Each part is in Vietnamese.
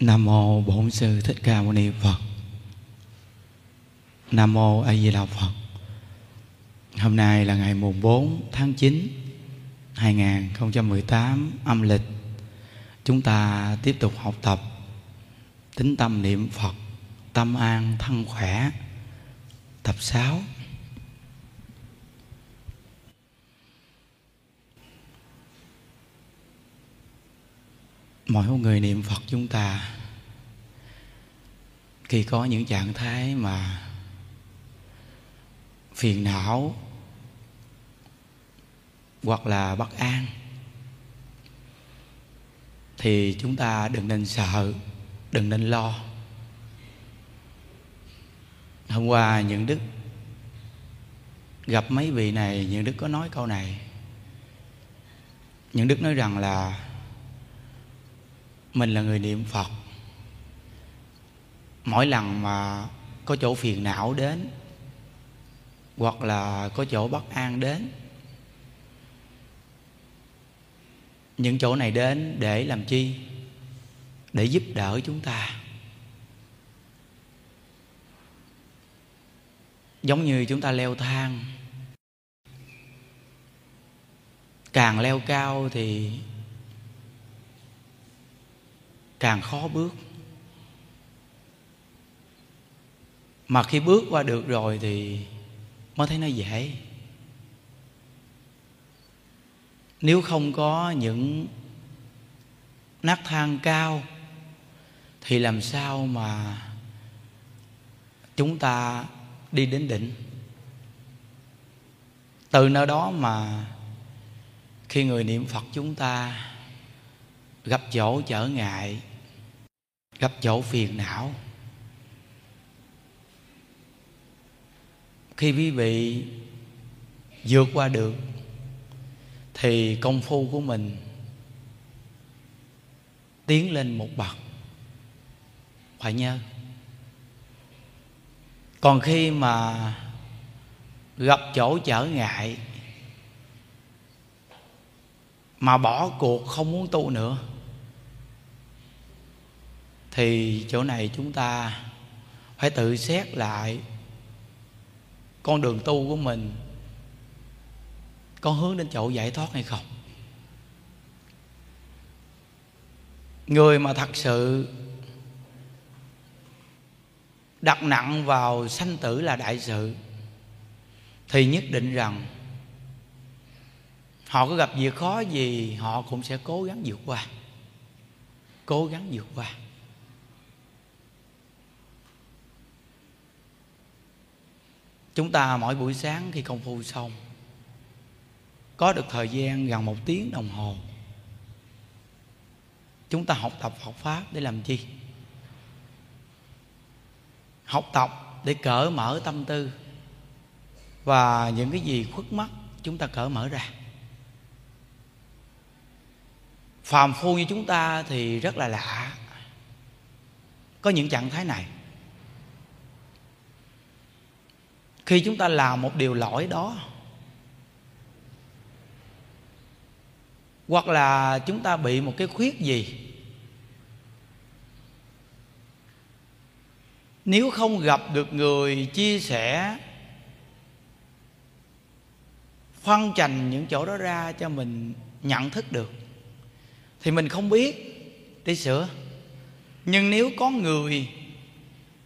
Nam mô Bổn sư Thích Ca Mâu Ni Phật. Nam mô A Di Đà Phật. Hôm nay là ngày mùng 4 tháng 9 2018 âm lịch. Chúng ta tiếp tục học tập tính tâm niệm Phật, tâm an thân khỏe. Tập 6. Mỗi một người niệm phật chúng ta, khi có những trạng thái mà phiền não hoặc là bất an, thì chúng ta đừng nên sợ, đừng nên lo. Hôm qua những đức gặp mấy vị này những đức có nói câu này. Những đức nói rằng là mình là người niệm phật. Mỗi lần mà có chỗ phiền não đến, hoặc là có chỗ bất an đến, những chỗ này đến để làm chi? Để giúp đỡ chúng ta. Giống như chúng ta leo thang. Càng leo cao thì càng khó bước. Mà khi bước qua được rồi thì mới thấy nó dễ. Nếu không có những nát thang cao, thì làm sao mà chúng ta đi đến đỉnh? Từ nơi đó mà khi người niệm phật chúng ta gặp chỗ trở ngại gặp chỗ phiền não. Khi quý vị vượt qua được, thì công phu của mình tiến lên một bậc. Phải nhớ. Còn khi mà gặp chỗ trở ngại, mà bỏ cuộc không muốn tu nữa thì chỗ này chúng ta phải tự xét lại con đường tu của mình có hướng đến chỗ giải thoát hay không. Người mà thật sự đặt nặng vào sanh tử là đại sự, thì nhất định rằng họ có gặp việc khó gì, họ cũng sẽ cố gắng vượt qua, cố gắng vượt qua. Chúng ta mỗi buổi sáng khi công phu xong, có được thời gian gần một tiếng đồng hồ, chúng ta học tập Phật pháp để làm chi? Học tập để cởi mở tâm tư và những cái gì khuất mắt chúng ta cởi mở ra. Phàm phu như chúng ta thì rất là lạ. Có những trạng thái này. Khi chúng ta làm một điều lỗi đó, hoặc là chúng ta bị một cái khuyết gì, nếu không gặp được người chia sẻ, phân trành những chỗ đó ra cho mình nhận thức được, thì mình không biết để sửa. Nhưng nếu có người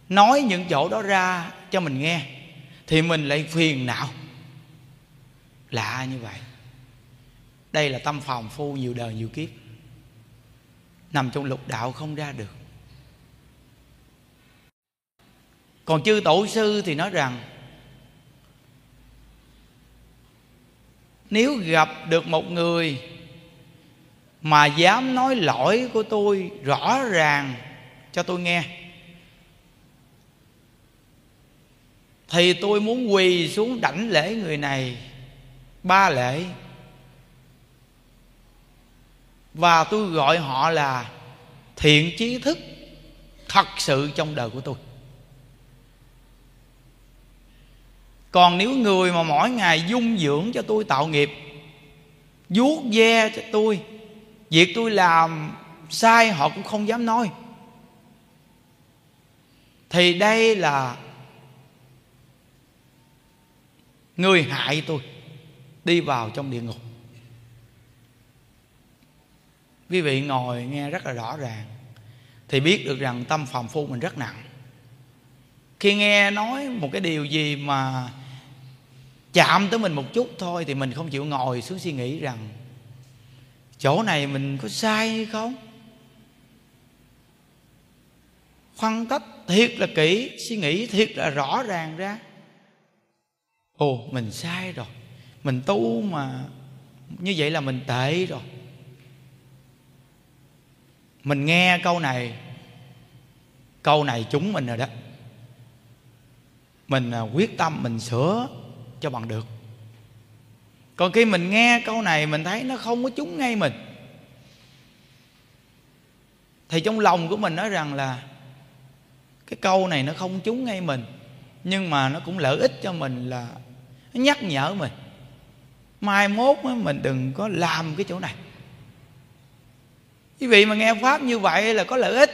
nói những chỗ đó ra cho mình nghe thì mình lại phiền não. Lạ như vậy? Đây là tâm phòng phu nhiều đời nhiều kiếp. Nằm trong lục đạo không ra được. Còn chư tổ sư thì nói rằng, nếu gặp được một người mà dám nói lỗi của tôi rõ ràng cho tôi nghe thì tôi muốn quỳ xuống đảnh lễ người này. Ba lễ. Và tôi gọi họ là thiện trí thức, thật sự trong đời của tôi. Còn nếu người mà mỗi ngày dung dưỡng cho tôi tạo nghiệp, vuốt ve cho tôi, việc tôi làm sai họ cũng không dám nói, thì đây là người hại tôi. Đi vào trong địa ngục. Quý vị ngồi nghe rất là rõ ràng. Thì biết được rằng tâm phàm phu mình rất nặng. Khi nghe nói một cái điều gì mà chạm tới mình một chút thôi thì mình không chịu ngồi xuống suy nghĩ rằng, chỗ này mình có sai hay không? Phân tích thiệt là kỹ, suy nghĩ thiệt là rõ ràng ra ồ, mình sai rồi. Mình tu mà như vậy là mình tệ rồi. Mình nghe câu này câu này chúng mình rồi đó. Mình à, quyết tâm mình sửa cho bằng được. Còn khi mình nghe câu này, mình thấy nó không có trúng ngay mình. Thì trong lòng của mình nói rằng là cái câu này nó không trúng ngay mình, nhưng mà nó cũng lợi ích cho mình là nó nhắc nhở mình. Mai mốt mình đừng có làm cái chỗ này. Quý vị mà nghe pháp như vậy là có lợi ích.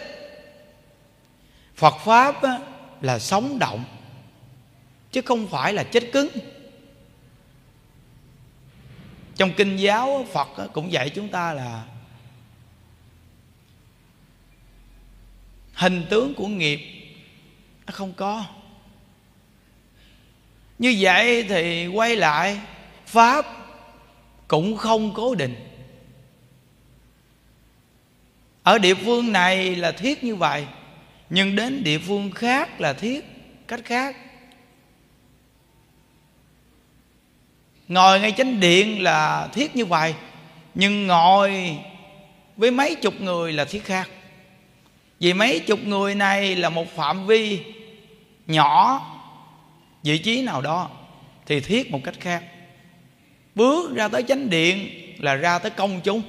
Phật pháp là sống động, chứ không phải là chết cứng. Trong kinh giáo phật cũng dạy chúng ta là hình tướng của nghiệp nó không có như vậy thì quay lại, pháp cũng không cố định. Ở địa phương này là thiết như vậy, nhưng đến địa phương khác là thiết cách khác. Ngồi ngay chánh điện là thiết như vậy, nhưng ngồi với mấy chục người là thiết khác. Vì mấy chục người này là một phạm vi nhỏ vị trí nào đó thì thiết một cách khác. Bước ra tới chánh điện là ra tới công chúng,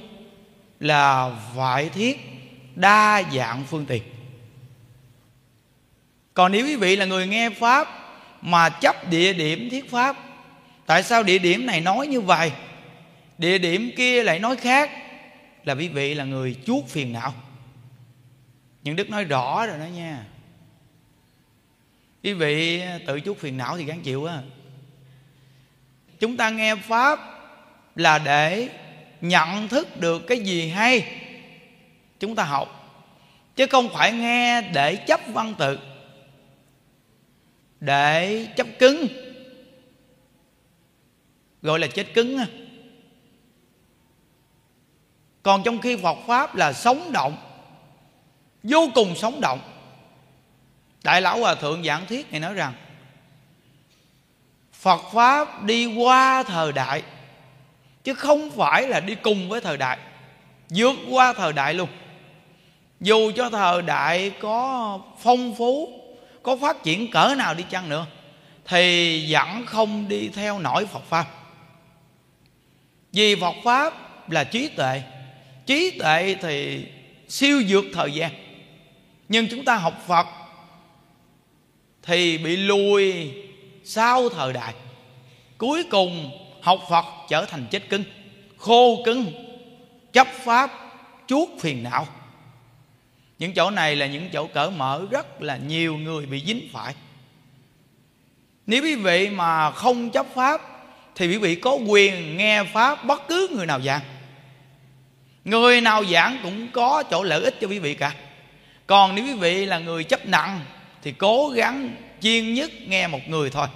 là phải thiết, đa dạng phương tiện. Còn nếu quý vị là người nghe pháp mà chấp địa điểm thiết pháp, tại sao địa điểm này nói như vậy? Địa điểm kia lại nói khác, là quý vị là người chuốt phiền não. Những đức nói rõ rồi đó nha quý vị, tự chút phiền não thì gắng chịu á. Chúng ta nghe pháp là để nhận thức được cái gì hay. Chúng ta học, chứ không phải nghe để chấp văn tự, để chấp cứng. Gọi là chết cứng còn trong khi Phật pháp là sống động, vô cùng sống động đại lão hòa thượng giảng thiết này nói rằng, Phật pháp đi qua thời đại, chứ không phải là đi cùng với thời đại, vượt qua thời đại luôn. Dù cho thời đại có phong phú, có phát triển cỡ nào đi chăng nữa, thì vẫn không đi theo nổi phật pháp. Vì phật pháp là trí tuệ trí tuệ thì siêu vượt thời gian. Nhưng chúng ta học phật thì bị lùi sau thời đại. Cuối cùng, học phật trở thành chết cứng khô cứng, chấp pháp chuốt phiền não. Những chỗ này là những chỗ cỡ mở rất là nhiều người bị dính phải. Nếu quý vị mà không chấp pháp, thì quý vị có quyền nghe pháp bất cứ người nào giảng. Người nào giảng cũng có chỗ lợi ích cho quý vị cả. Còn nếu quý vị là người chấp nặng thì cố gắng chuyên nhất nghe một người thôi.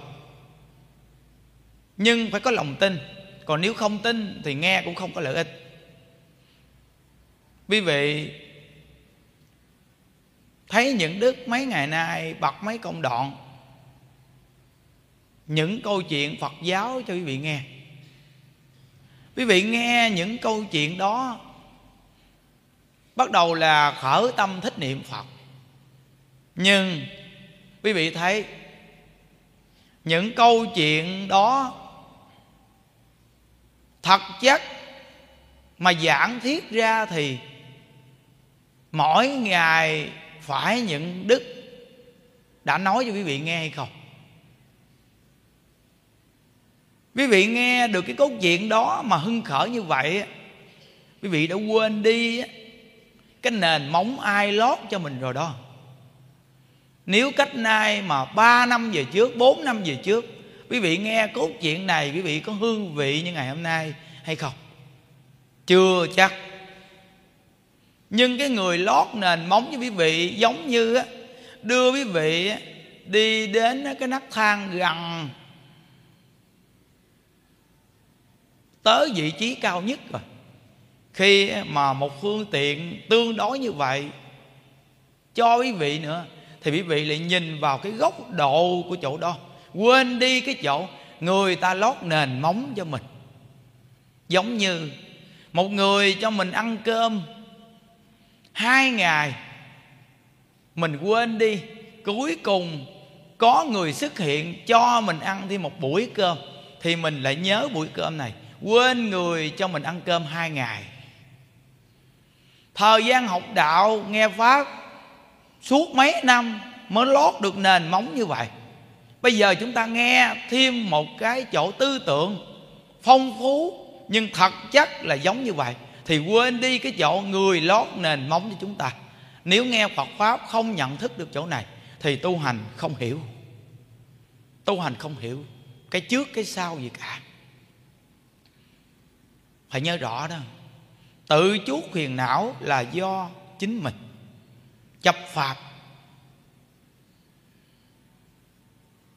Nhưng phải có lòng tin. Còn nếu không tin thì nghe cũng không có lợi ích. Quý vị, thấy những đức mấy ngày nay bật mấy công đoạn, những câu chuyện phật giáo cho quý vị nghe. Quý vị nghe những câu chuyện đó, bắt đầu là khởi tâm thích niệm phật nhưng, quý vị thấy, những câu chuyện đó thật chất mà giảng thiết ra thì mỗi ngày phải những đức đã nói cho quý vị nghe hay không? Quý vị nghe được cái cốt chuyện đó mà hưng khởi như vậy quý vị đã quên đi cái nền móng ai lót cho mình rồi đó nếu cách nay mà 3 năm về trước 4 năm về trước quý vị nghe cốt chuyện này quý vị có hương vị như ngày hôm nay hay không? Chưa chắc. Nhưng cái người lót nền móng với quý vị giống như á, đưa quý vị đi đến cái nắp thang gần tới vị trí cao nhất rồi. Khi mà một phương tiện tương đối như vậy cho quý vị nữa thì quý vị lại nhìn vào cái góc độ của chỗ đó. Quên đi cái chỗ người ta lót nền móng cho mình. Giống như một người cho mình ăn cơm hai ngày, mình quên đi, cuối cùng có người xuất hiện cho mình ăn thêm một buổi cơm, thì mình lại nhớ buổi cơm này. Quên người cho mình ăn cơm hai ngày. Thời gian học đạo nghe pháp suốt mấy năm mới lót được nền móng như vậy. Bây giờ chúng ta nghe thêm một cái chỗ tư tưởng phong phú, nhưng thật chất là giống như vậy, thì quên đi cái chỗ người lót nền móng cho chúng ta. Nếu nghe Phật pháp không nhận thức được chỗ này, thì tu hành không hiểu. Tu hành không hiểu cái trước, cái sau gì cả. Phải nhớ rõ đó. Tự chuốc phiền não là do chính mình chấp pháp.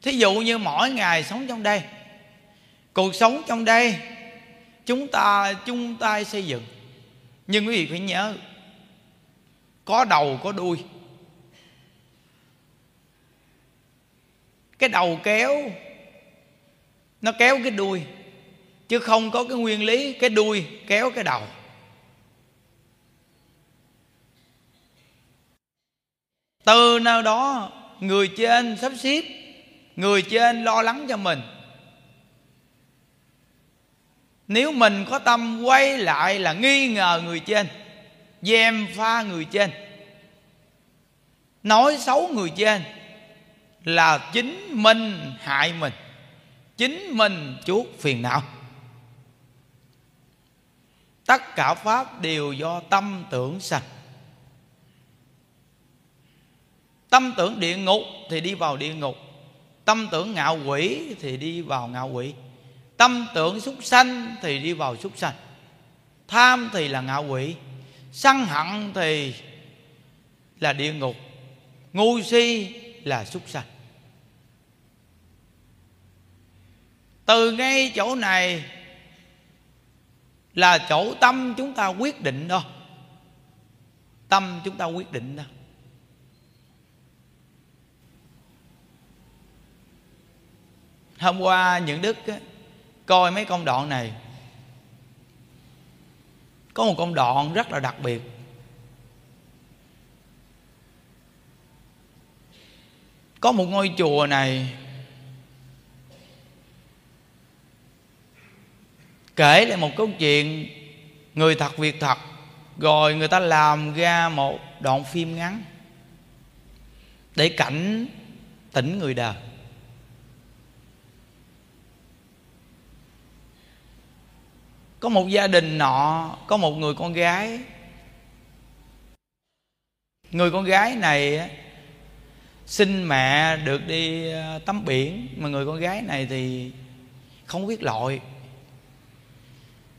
Thí dụ như mỗi ngày sống trong đây, cuộc sống trong đây, chúng ta, chung tay xây dựng. Nhưng quý vị phải nhớ, có đầu, có đuôi. Cái đầu kéo, nó kéo cái đuôi, chứ không có cái nguyên lý cái đuôi kéo cái đầu. Từ nào đó, người trên sắp xếp, người trên lo lắng cho mình. Nếu mình có tâm quay lại là nghi ngờ người trên, dèm pha người trên, nói xấu người trên, là chính mình hại mình, chính mình chuốc phiền não. Tất cả pháp đều do tâm tưởng sanh. Tâm tưởng địa ngục thì đi vào địa ngục. Tâm tưởng ngạo quỷ thì đi vào ngạo quỷ. Tâm tưởng súc sanh thì đi vào súc sanh. Tham thì là ngạo quỷ. Sân hận thì là địa ngục. Ngu si là súc sanh. Từ ngay chỗ này là chỗ tâm chúng ta quyết định đó. Tâm chúng ta quyết định đó. Hôm qua những đức á, coi mấy công đoạn này. Có một công đoạn rất là đặc biệt. Có một ngôi chùa này kể lại một câu chuyện người thật việc thật rồi người ta làm ra một đoạn phim ngắn để cảnh tỉnh người đời. Có một gia đình nọ, có một người con gái. Người con gái này xin mẹ được đi ờ, tắm biển, mà người con gái này thì không biết lội.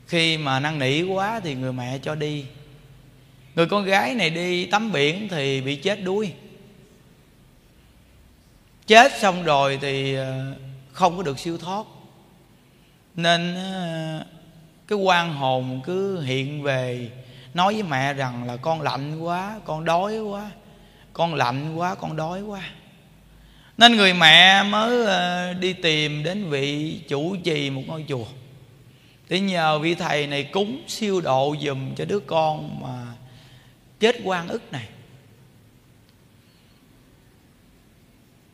Khi mà năn nỉ quá thì người mẹ cho đi. Người con gái này đi tắm biển thì bị chết đuối. Chết xong rồi thì ờ, không có được siêu thoát. Nên ờ, cái quan hồn cứ hiện về, nói với mẹ rằng là con lạnh quá, con đói quá, con lạnh quá, con đói quá. Nên người mẹ mới ờ, đi tìm đến vị chủ trì một ngôi chùa. Để nhờ vị thầy này cúng siêu độ dùm cho đứa con mà chết quan ức này.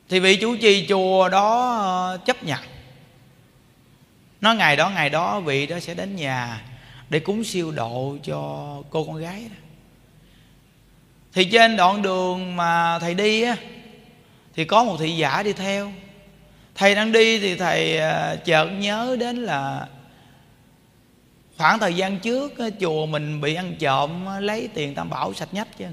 Thì vị chủ trì chùa đó ờ, chấp nhận nói ngày đó ngày đó vị đó sẽ đến nhà để cúng siêu độ cho cô con gái đó. Thì trên đoạn đường mà thầy đi á, thì có một thị giả đi theo. Thầy đang đi thì thầy à, chợt nhớ đến là khoảng thời gian trước chùa mình bị ăn trộm lấy tiền tam bảo sạch nhách chứ.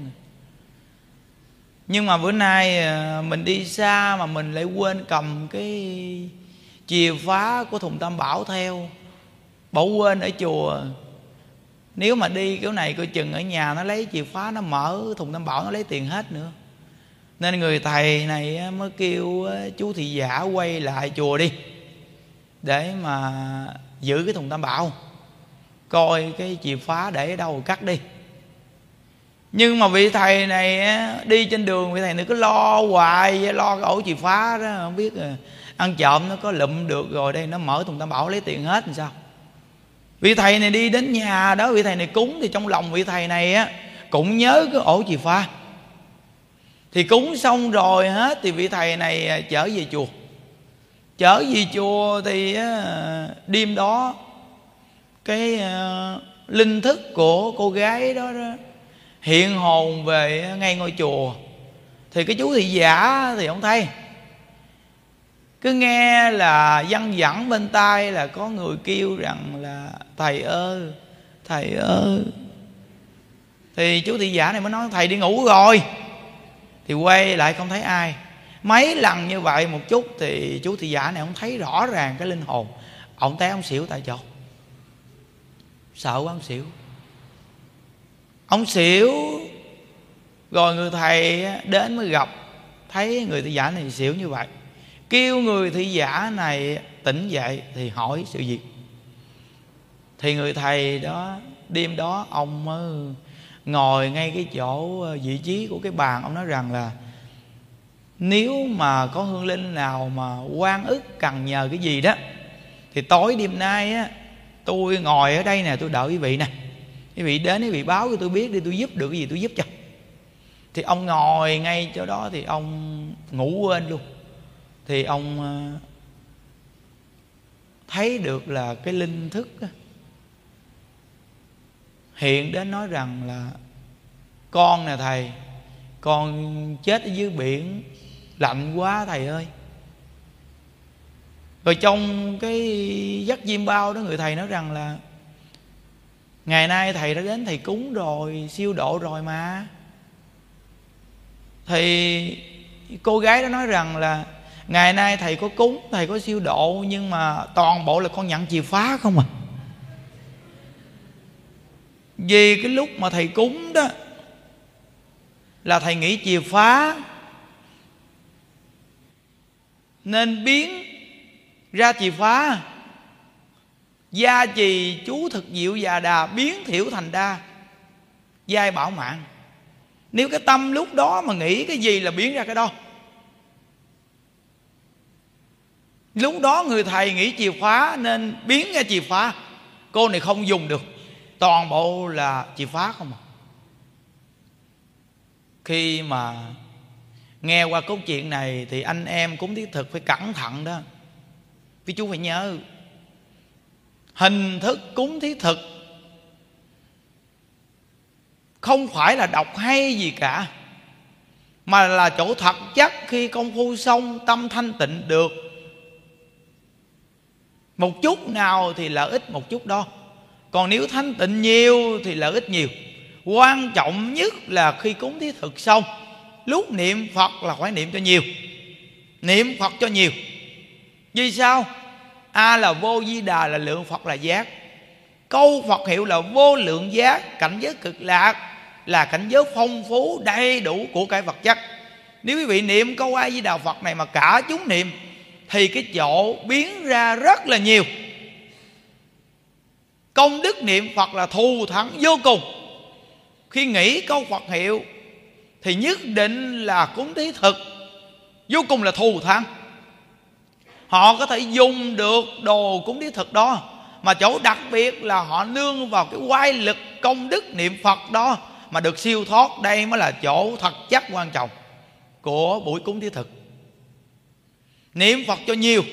Nhưng mà bữa nay à, mình đi xa mà mình lại quên cầm cái chìa khóa của thùng tam bảo theo. Bỏ quên ở chùa. Nếu mà đi kiểu này, coi chừng ở nhà nó lấy chìa khóa, nó mở thùng tam bảo, nó lấy tiền hết nữa. Nên người thầy này mới kêu chú thị giả quay lại chùa đi, để mà giữ cái thùng tam bảo, coi cái chìa khóa để ở đâu cắt đi. Nhưng mà vị thầy này đi trên đường, vị thầy này cứ lo hoài, lo cái ổ chìa khóa đó, không biết à, ăn trộm nó có lụm được rồi đây nó mở thùng tam bảo lấy tiền hết làm sao? Vị thầy này đi đến nhà đó vị thầy này cúng thì trong lòng vị thầy này á cũng nhớ cái ổ chìa khóa. Thì cúng xong rồi hết thì vị thầy này à, trở về chùa. Trở về chùa thì à, đêm đó cái à, linh thức của cô gái đó, đó hiện hồn về ngay ngôi chùa. Thì cái chú thị giả thì ông thấy cứ nghe là văng vẳng bên tai là có người kêu rằng là, thầy ơi thầy ơi. Thì chú thị giả này mới nói, thầy đi ngủ rồi. Thì quay lại không thấy ai. Mấy lần như vậy một chút thì chú thị giả này ông thấy rõ ràng cái linh hồn. Ông té ông xỉu tại chỗ. Sợ quá ông xỉu. Ông xỉu, rồi người thầy đến mới gặp thấy người thị giả này xỉu như vậy kêu người thị giả này, tỉnh dậy thì hỏi sự việc. Thì người thầy đó, đêm đó ông mới ngồi ngay cái chỗ ờ, vị trí của cái bàn, ông nói rằng là, nếu mà có hương linh nào mà quan ức cần nhờ cái gì đó, thì tối đêm nay á, tôi ngồi ở đây nè, tôi đợi quý vị nè. Quý vị đến, quý vị báo cho tôi biết đi, tôi giúp được cái gì tôi giúp cho. Thì ông ngồi ngay chỗ đó thì ông ngủ quên luôn thì ông ờ, thấy được là cái linh thức hiện đến nói rằng là, con nè thầy, con chết ở dưới biển, lạnh quá thầy ơi. Rồi trong cái dắt diêm bao đó người thầy nói rằng là, ngày nay thầy đã đến thầy cúng rồi, siêu độ rồi mà. Thì cô gái đó nói rằng là ngày nay thầy có cúng, thầy có siêu độ, nhưng mà toàn bộ là con nhận chìa phá không à? Vì cái lúc mà thầy cúng đó, là thầy nghĩ chìa phá nên biến ra chìa phá gia trì chú thực diệu già đà biến thiểu thành đa, giai bảo mạng. Nếu cái tâm lúc đó mà nghĩ cái gì là biến ra cái đó? Lúc đó người thầy nghĩ chìa khóa nên biến ra chìa khóa. Cô này không dùng được. Toàn bộ là chìa khóa không à. Khi mà nghe qua câu chuyện này thì anh em cũng thiết thực phải cẩn thận đó. Vì chú phải nhớ, hình thức cúng thí thực không phải là đọc hay gì cả, mà là chỗ thật chắc khi công phu xong tâm thanh tịnh được một chút nào thì lợi ích một chút đó. Còn nếu thanh tịnh nhiều thì lợi ích nhiều. Quan trọng nhất là khi cúng thí thực xong, lúc niệm phật là phải niệm cho nhiều. Niệm phật cho nhiều. Vì sao? A là vô di đà là lượng phật là giác. Câu phật hiệu là vô lượng giác, cảnh giới cực lạc, là cảnh giới phong phú đầy đủ của cái vật chất. Nếu quý vị niệm câu a di đà phật này mà cả chúng niệm thì cái chỗ biến ra rất là nhiều. Công đức niệm phật là thù thắng vô cùng. Khi nghĩ câu phật hiệu thì nhất định là cúng thí thực vô cùng là thù thắng. Họ có thể dùng được đồ cúng thí thực đó, mà chỗ đặc biệt là họ nương vào cái quay lực công đức niệm phật đó mà được siêu thoát, đây mới là chỗ thật chất quan trọng của buổi cúng thí thực niệm phật cho nhiều.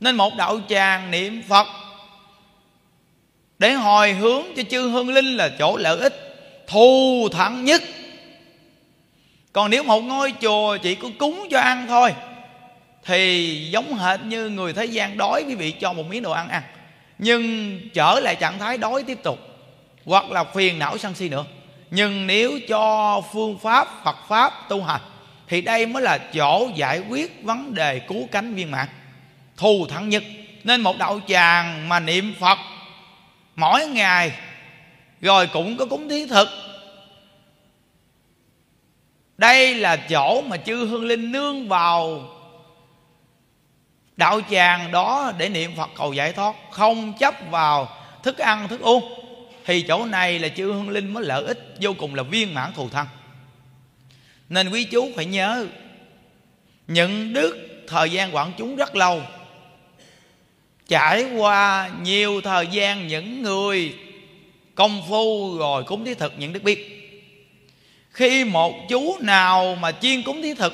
Nên một đạo tràng niệm phật để hồi hướng cho chư hương linh là chỗ lợi ích, thù thắng nhất. Còn nếu một ngôi chùa chỉ có cúng cho ăn thôi, thì giống hệt như người thế gian đói quý vị cho một miếng đồ ăn ăn, nhưng trở lại trạng thái đói tiếp tục, hoặc là phiền não sân si nữa. Nhưng nếu cho phương pháp, phật pháp tu hành thì đây mới là chỗ giải quyết vấn đề cứu cánh viên mãn. Thù thắng nhất. Nên một đạo tràng mà niệm phật, mỗi ngày rồi cũng có cúng thí thực. Đây là chỗ mà chư hương linh nương vào đạo tràng đó để niệm phật cầu giải thoát, không chấp vào thức ăn, thức uống. Thì chỗ này là chư hương linh mới lợi ích, vô cùng là viên mãn thù thăng nên quý chú phải nhớ những đức thời gian quản chúng rất lâu. Trải qua nhiều thời gian những người công phu rồi cúng thí thực những đức biết. Khi một chú nào mà chuyên cúng thí thực,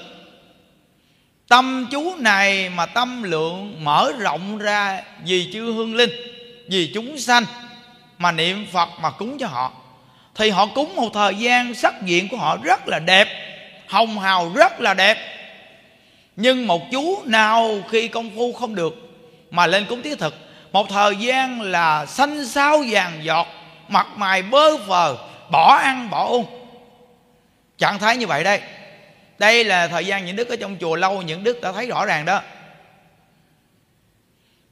tâm chú này mà tâm lượng mở rộng ra vì chư hương linh, vì chúng sanh mà niệm phật mà cúng cho họ, thì họ cúng một thời gian sắc diện của họ rất là đẹp hồng hào rất là đẹp. Nhưng một chú nào khi công phu không được mà lên cúng thí thực, một thời gian là xanh xao vàng giọt, mặt mày bơ phờ bỏ ăn bỏ uống. Trạng thái như vậy đây. Đây là thời gian những đức ở trong chùa lâu, những đức đã thấy rõ ràng đó.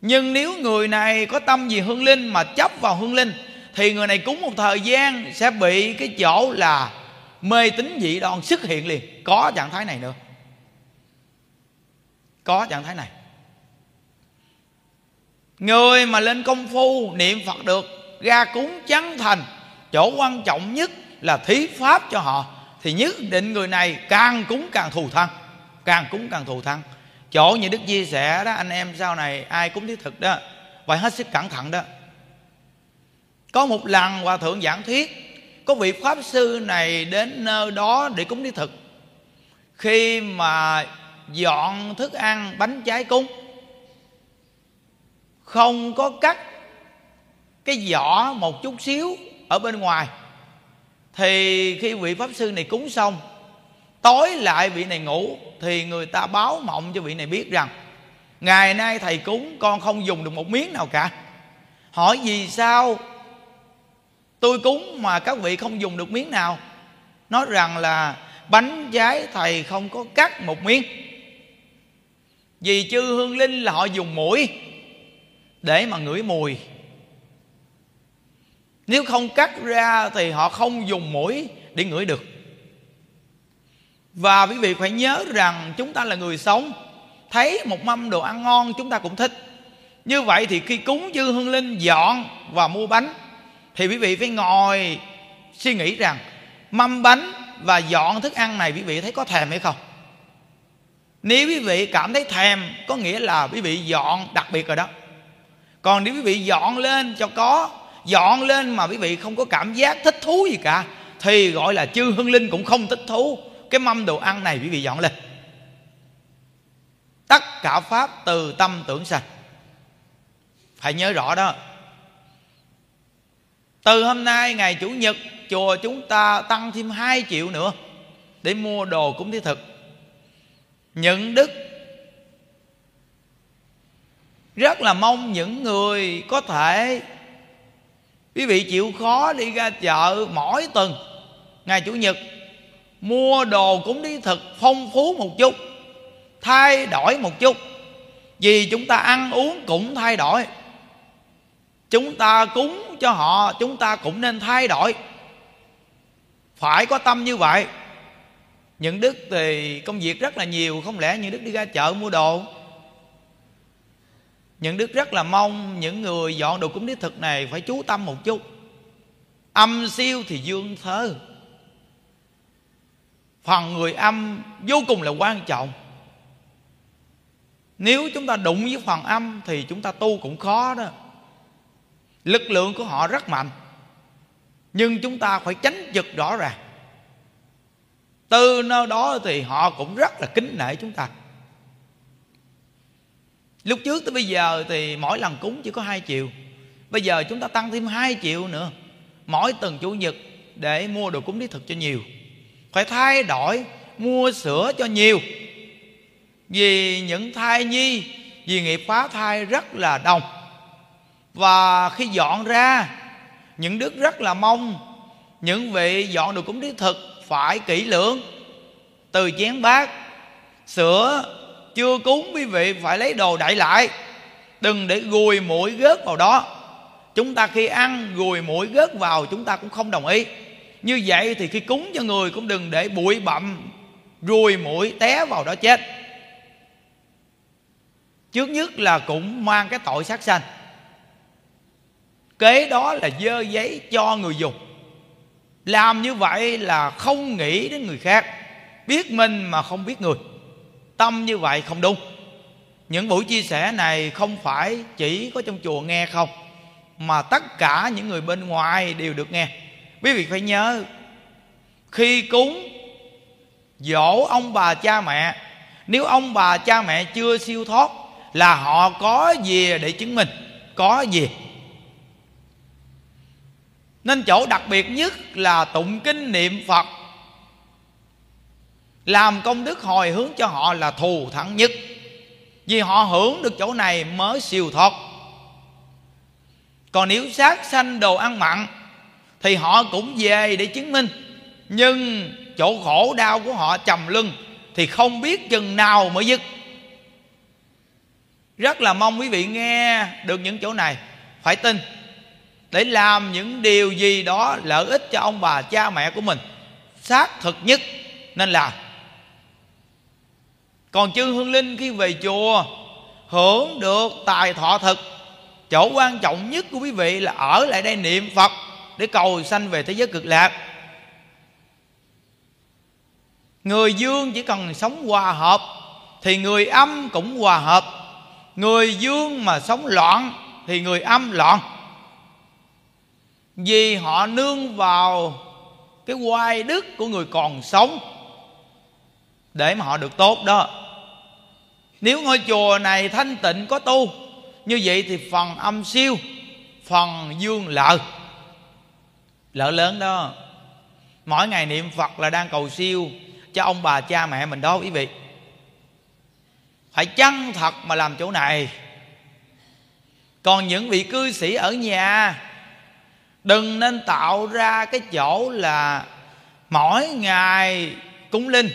Nhưng nếu người này có tâm gì hương linh mà chấp vào hương linh, thì người này cúng một thời gian sẽ bị cái chỗ là mê tín dị đoan xuất hiện liền. Có trạng thái này nữa. Có trạng thái này. Người mà lên công phu, niệm phật được, ra cúng chắn thành, chỗ quan trọng nhất là thí pháp cho họ, thì nhất định người này càng cúng càng thù thăng càng cúng càng thù thăng chỗ như đức chia sẻ đó, anh em sau này ai cúng thiết thực đó, phải hết sức cẩn thận đó. Có một lần hòa thượng giảng thuyết có vị pháp sư này đến nơi đó để cúng đi thực. Khi mà dọn thức ăn, bánh trái cúng, không có cắt cái vỏ một chút xíu ở bên ngoài, thì khi vị pháp sư này cúng xong, tối lại vị này ngủ, thì người ta báo mộng cho vị này biết rằng, ngày nay thầy cúng, con không dùng được một miếng nào cả. Hỏi vì sao tôi cúng mà các vị không dùng được miếng nào. Nói rằng là bánh trái thầy không có cắt một miếng. Vì chư hương linh là họ dùng mũi để mà ngửi mùi. Nếu không cắt ra thì họ không dùng mũi để ngửi được. Và quý vị phải nhớ rằng chúng ta là người sống, thấy một mâm đồ ăn ngon chúng ta cũng thích. Như vậy thì khi cúng chư hương linh dọn và mua bánh thì quý vị phải ngồi suy nghĩ rằng mâm bánh và dọn thức ăn này quý vị thấy có thèm hay không? Nếu quý vị cảm thấy thèm, có nghĩa là quý vị dọn đặc biệt rồi đó. Còn nếu quý vị dọn lên cho có, dọn lên mà quý vị không có cảm giác thích thú gì cả, thì gọi là chư hương linh cũng không thích thú. Cái mâm đồ ăn này quý vị dọn lên. Tất cả pháp từ tâm tưởng sạch. phải nhớ rõ đó từ hôm nay ngày chủ nhật, chùa chúng ta tăng thêm 2 triệu nữa để mua đồ cúng thiết thực. Những đức rất là mong những người có thể, quý vị chịu khó đi ra chợ mỗi tuần ngày chủ nhật, mua đồ cúng thiết thực phong phú một chút, thay đổi một chút. Vì chúng ta ăn uống cũng thay đổi chúng ta cúng cho họ, chúng ta cũng nên thay đổi. Phải có tâm như vậy. Những đức thì công việc rất là nhiều, không lẽ những đức đi ra chợ mua đồ? Những đức rất là mong những người dọn đồ cúng thiết thực này phải chú tâm một chút. Âm siêu thì dương thơ. Phần người âm vô cùng là quan trọng. Nếu chúng ta đụng với phần âm thì chúng ta tu cũng khó đó lực lượng của họ rất mạnh. Nhưng chúng ta phải tránh giật rõ ràng. Từ nơi đó thì họ cũng rất là kính nể chúng ta. Lúc trước tới bây giờ thì mỗi lần cúng chỉ có hai triệu bây giờ chúng ta tăng thêm hai triệu nữa. Mỗi tuần chủ nhật để mua đồ cúng đi thực cho nhiều. Phải thay đổi mua sữa cho nhiều. Vì những thai nhi, vì nghiệp phá thai rất là đông và khi dọn ra, những đức rất là mong, những vị dọn đồ cúng thiết thực phải kỹ lưỡng, từ chén bát, sữa chưa cúng quý vị phải lấy đồ đậy lại. Đừng để gùi mũi gớt vào đó. Chúng ta khi ăn, gùi mũi gớt vào, chúng ta cũng không đồng ý. Như vậy thì khi cúng cho người cũng đừng để bụi bặm ruồi mũi té vào đó chết. Trước nhất là cũng mang cái tội sát sanh kế đó là dơ giấy cho người dùng. Làm như vậy là không nghĩ đến người khác. Biết mình mà không biết người. Tâm như vậy không đúng. Những buổi chia sẻ này không phải chỉ có trong chùa nghe không, mà tất cả những người bên ngoài đều được nghe. Quý vị phải nhớ, khi cúng, dỗ ông bà cha mẹ, nếu ông bà cha mẹ chưa siêu thoát là họ có gì để chứng minh. Có gì nên chỗ đặc biệt nhất là tụng kinh niệm phật. Làm công đức hồi hướng cho họ là thù thắng nhất. Vì họ hưởng được chỗ này mới siêu thoát. Còn nếu sát sanh đồ ăn mặn, thì họ cũng về để chứng minh. Nhưng chỗ khổ đau của họ trầm lưng thì không biết chừng nào mới dứt. Rất là mong quý vị nghe được những chỗ này. Phải tin để làm những điều gì đó lợi ích cho ông bà cha mẹ của mình. Xác thực nhất nên làm còn chư hương linh khi về chùa, hưởng được tài thọ thực chỗ quan trọng nhất của quý vị là ở lại đây niệm phật để cầu sanh về thế giới cực lạc. Người dương chỉ cần sống hòa hợp thì người âm cũng hòa hợp. Người dương mà sống loạn thì người âm loạn vì họ nương vào cái oai đức của người còn sống để mà họ được tốt đó. Nếu ngôi chùa này thanh tịnh có tu, như vậy thì phần âm siêu, phần dương lợi lợi lớn đó. Mỗi ngày niệm phật là đang cầu siêu cho ông bà cha mẹ mình đó, quý vị. Phải chân thật mà làm chỗ này? Còn những vị cư sĩ ở nhà đừng nên tạo ra cái chỗ là mỗi ngày cúng linh.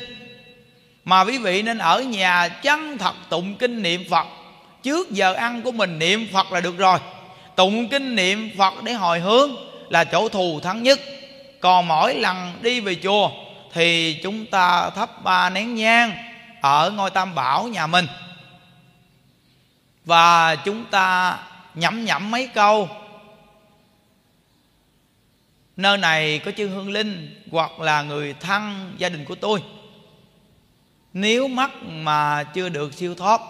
Mà quý vị nên ở nhà chân thật tụng kinh niệm phật. Trước giờ ăn của mình niệm phật là được rồi. Tụng kinh niệm phật để hồi hướng là chỗ thù thắng nhất. Còn mỗi lần đi về chùa thì chúng ta thắp ba nén nhang ở ngôi tam bảo nhà mình. Và chúng ta nhẩm nhẩm mấy câu nơi này có chư hương linh hoặc là người thân gia đình của tôi. Nếu mắt mà chưa được siêu thoát,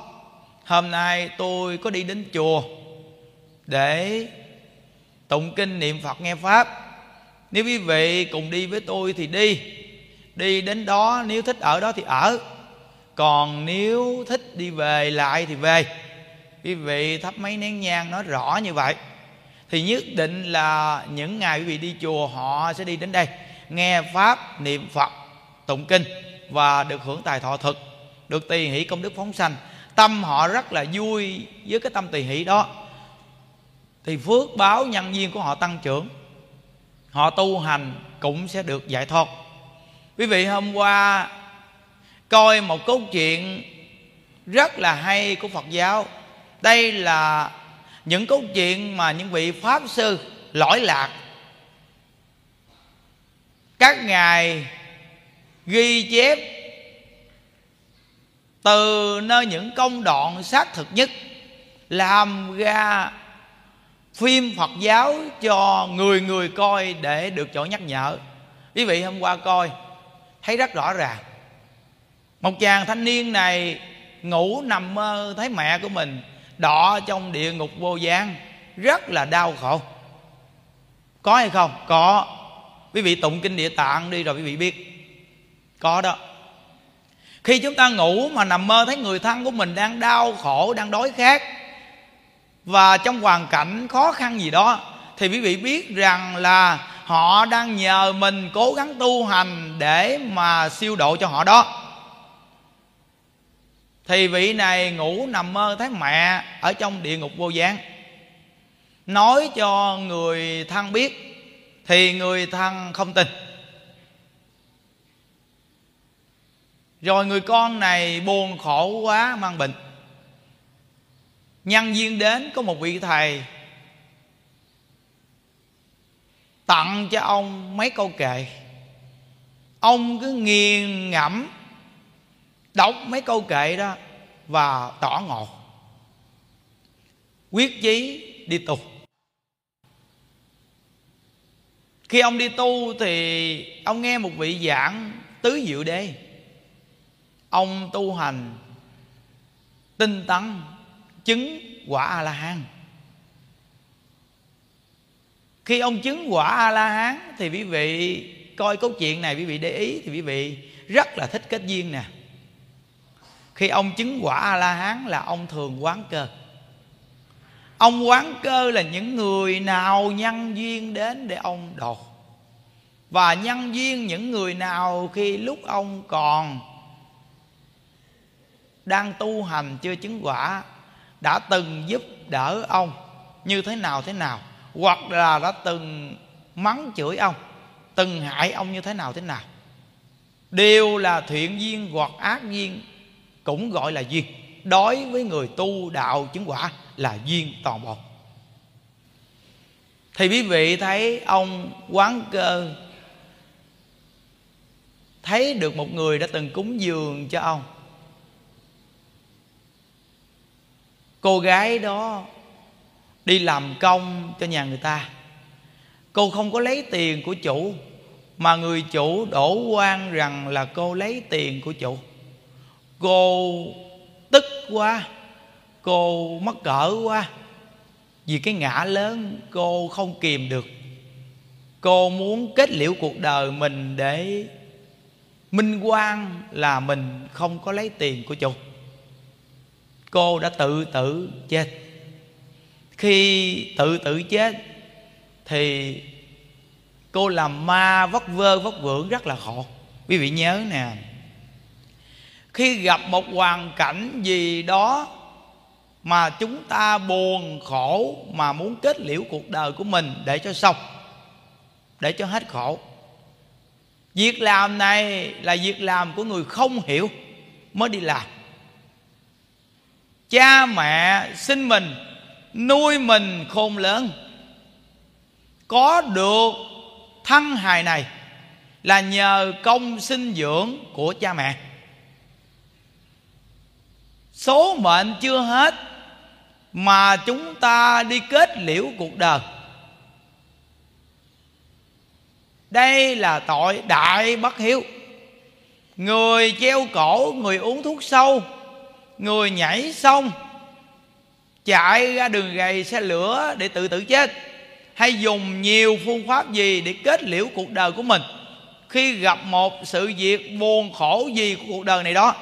hôm nay tôi có đi đến chùa để tụng kinh niệm phật nghe pháp. Nếu quý vị cùng đi với tôi thì đi. Đi đến đó nếu thích ở đó thì ở. Còn nếu thích đi về lại thì về. Quý vị thắp mấy nén nhang nói rõ như vậy thì nhất định là những ngày quý vị đi chùa, họ sẽ đi đến đây, nghe pháp, niệm phật, tụng kinh và được hưởng tài thọ thực, được tỳ hỷ công đức phóng sanh. Tâm họ rất là vui với cái tâm tỳ hỷ đó. Thì phước báo nhân duyên của họ tăng trưởng, họ tu hành cũng sẽ được giải thoát. Quý vị, hôm qua coi một câu chuyện rất là hay của phật giáo. Đây là những câu chuyện mà những vị pháp sư lỗi lạc. Các ngài ghi chép từ nơi những công đoạn xác thực nhất, làm ra phim phật giáo cho người người coi để được chỗ nhắc nhở. Quý vị hôm qua coi, thấy rất rõ ràng. Một chàng thanh niên này ngủ nằm mơ thấy mẹ của mình đọ trong địa ngục vô gian rất là đau khổ. Có hay không? Có. Quý vị tụng kinh địa tạng đi rồi quý vị biết. Có đó. Khi chúng ta ngủ mà nằm mơ thấy người thân của mình đang đau khổ, đang đói khát, và trong hoàn cảnh khó khăn gì đó, thì quý vị biết rằng là họ đang nhờ mình cố gắng tu hành để mà siêu độ cho họ đó thì vị này ngủ nằm mơ thấy mẹ ở trong địa ngục vô gián. Nói cho người thân biết, thì người thân không tin. Rồi người con này buồn khổ quá mang bệnh. Nhân duyên đến có một vị thầy tặng cho ông mấy câu kệ. Ông cứ nghiền ngẫm đọc mấy câu kệ đó và tỏ ngộ. Quyết chí đi tu. Khi ông đi tu thì ông nghe một vị giảng tứ diệu đế. Ông tu hành tinh tấn, chứng quả a la hán khi ông chứng quả a la hán thì quý vị coi câu chuyện này, quý vị để ý thì quý vị rất là thích kết duyên nè khi ông chứng quả a la hán là ông thường quán cơ. Ông quán cơ là những người nào nhân duyên đến để ông độ. Và nhân duyên những người nào khi lúc ông còn đang tu hành chưa chứng quả đã từng giúp đỡ ông như thế nào thế nào, hoặc là đã từng mắng chửi ông, từng hại ông như thế nào thế nào. Đều là thiện duyên hoặc ác duyên cũng gọi là duyên. Đối với người tu đạo chứng quả là duyên toàn bộ. Thì quý vị thấy ông quán cơ thấy được một người đã từng cúng dường cho ông. Cô gái đó đi làm công cho nhà người ta. Cô không có lấy tiền của chủ, mà người chủ đổ quan rằng là cô lấy tiền của chủ cô tức quá cô mất cỡ quá. Vì cái ngã lớn cô không kìm được. Cô muốn kết liễu cuộc đời mình để minh quan là mình không có lấy tiền của chồng, cô đã tự tử chết. Khi tự tử chết thì cô làm ma vất vơ vất vưởng rất là khổ. Quý vị nhớ nè khi gặp một hoàn cảnh gì đó mà chúng ta buồn khổ mà muốn kết liễu cuộc đời của mình để cho xong, để cho hết khổ. Việc làm này là việc làm của người không hiểu mới đi làm. Cha mẹ sinh mình, nuôi mình khôn lớn. Có được thân hài này là nhờ công sinh dưỡng của cha mẹ số mệnh chưa hết, mà chúng ta đi kết liễu cuộc đời. Đây là tội đại bất hiếu. Người treo cổ, người uống thuốc sâu, người nhảy sông, chạy ra đường gầy xe lửa để tự tử chết, hay dùng nhiều phương pháp gì để kết liễu cuộc đời của mình khi gặp một sự việc buồn khổ gì của cuộc đời này đó?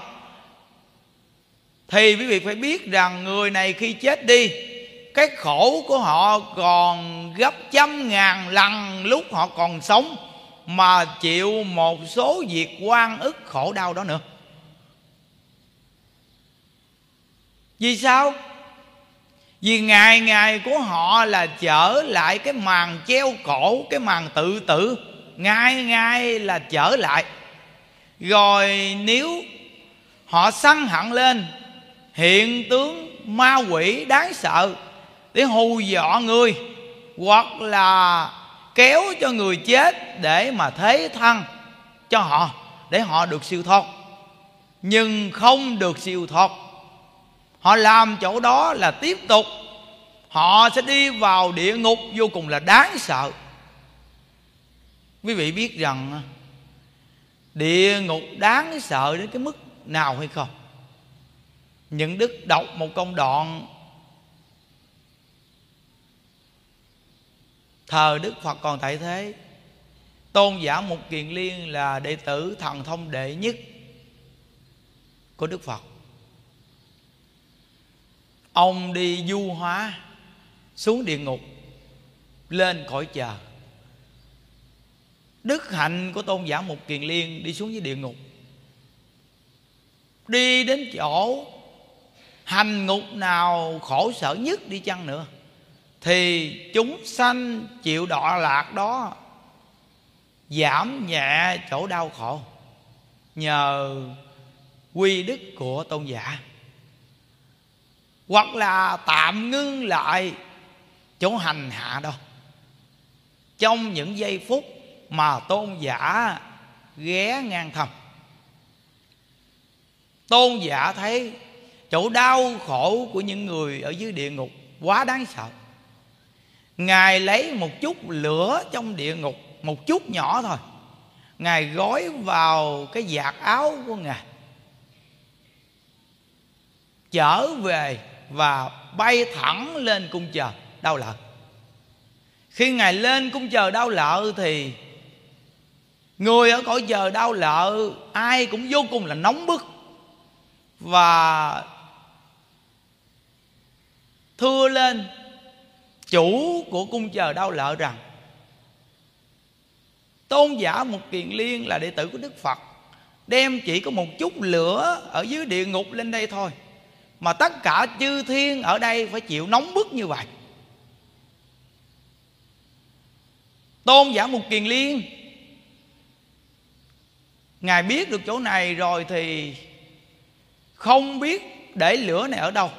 Thì quý vị phải biết rằng người này khi chết đi, cái khổ của họ còn gấp trăm ngàn lần lúc họ còn sống, mà chịu một số việc quan ức khổ đau đó nữa. Vì sao? Vì ngày ngày của họ là trở lại cái màn treo cổ, cái màn tự tử, ngày ngày là trở lại. Rồi nếu họ săn hận lên hiện tướng ma quỷ đáng sợ. Để hù dọa người, hoặc là kéo cho người chết để mà thế thân cho họ, để họ được siêu thoát. Nhưng không được siêu thoát. Họ làm chỗ đó là tiếp tục. Họ sẽ đi vào địa ngục vô cùng là đáng sợ. Quý vị biết rằng, địa ngục đáng sợ đến cái mức nào hay không? Những đức đọc một công đoạn. Thờ đức phật còn tại thế. Tôn giả một kiền liên là đệ tử thần thông đệ nhất của đức phật. Ông đi du hóa xuống địa ngục, lên cõi chờ đức hạnh của tôn giả một kiền liên đi xuống dưới địa ngục. Đi đến chỗ hành ngục nào khổ sở nhất đi chăng nữa, thì chúng sanh chịu đọa lạc đó giảm nhẹ chỗ đau khổ nhờ quy đức của tôn giả. Hoặc là tạm ngưng lại chỗ hành hạ đó. Trong những giây phút mà tôn giả ghé ngang thầm, tôn giả thấy chỗ đau khổ của những người ở dưới địa ngục quá đáng sợ. Ngài lấy một chút lửa trong địa ngục, một chút nhỏ thôi. Ngài gói vào cái giạt áo của ngài. Trở về và bay thẳng lên cung chờ đau lợi khi ngài lên cung chờ đau lợi thì người ở cõi chờ đau lợi ai cũng vô cùng là nóng bức. Và thưa lên, chủ của cung chờ đau lợi rằng, tôn giả một kiền liên là đệ tử của đức phật, đem chỉ có một chút lửa ở dưới địa ngục lên đây thôi, mà tất cả chư thiên ở đây phải chịu nóng bức như vậy. Tôn giả một kiền liên, ngài biết được chỗ này rồi thì không biết để lửa này ở đâu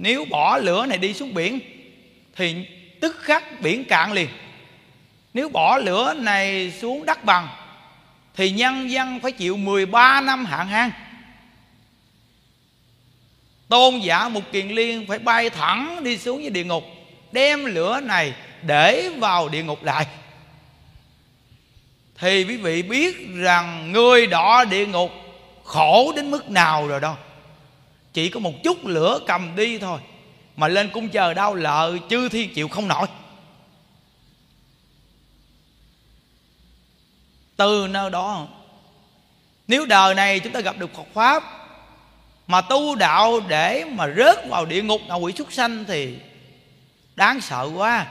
nếu bỏ lửa này đi xuống biển, thì tức khắc biển cạn liền. Nếu bỏ lửa này xuống đất bằng, thì nhân dân phải chịu 13 năm hạn hán. Tôn giả một kiền liên phải bay thẳng đi xuống với địa ngục, đem lửa này để vào địa ngục lại. Thì quý vị biết rằng người đọa địa ngục khổ đến mức nào rồi đâu chỉ có một chút lửa cầm đi thôi. Mà lên cung chờ đau lợ, chư thiên chịu không nổi. Từ nơi đó nếu đời này chúng ta gặp được Phật Pháp Mà tu đạo để mà rớt vào địa ngục ngạ quỷ súc sanh Thì đáng sợ quá.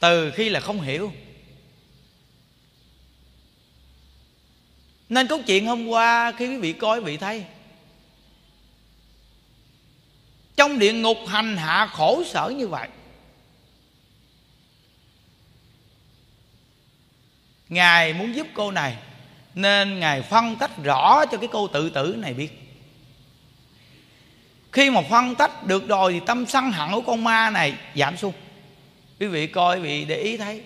Từ khi là không hiểu. Nên câu chuyện hôm qua khi quý vị coi quý vị thấy. Trong địa ngục hành hạ khổ sở như vậy, Ngài muốn giúp cô này, Nên Ngài phân tách rõ cho cái cô tự tử này biết. Khi mà phân tách được rồi Thì tâm sân hận của con ma này giảm xuống. Quý vị coi, quý vị để ý thấy,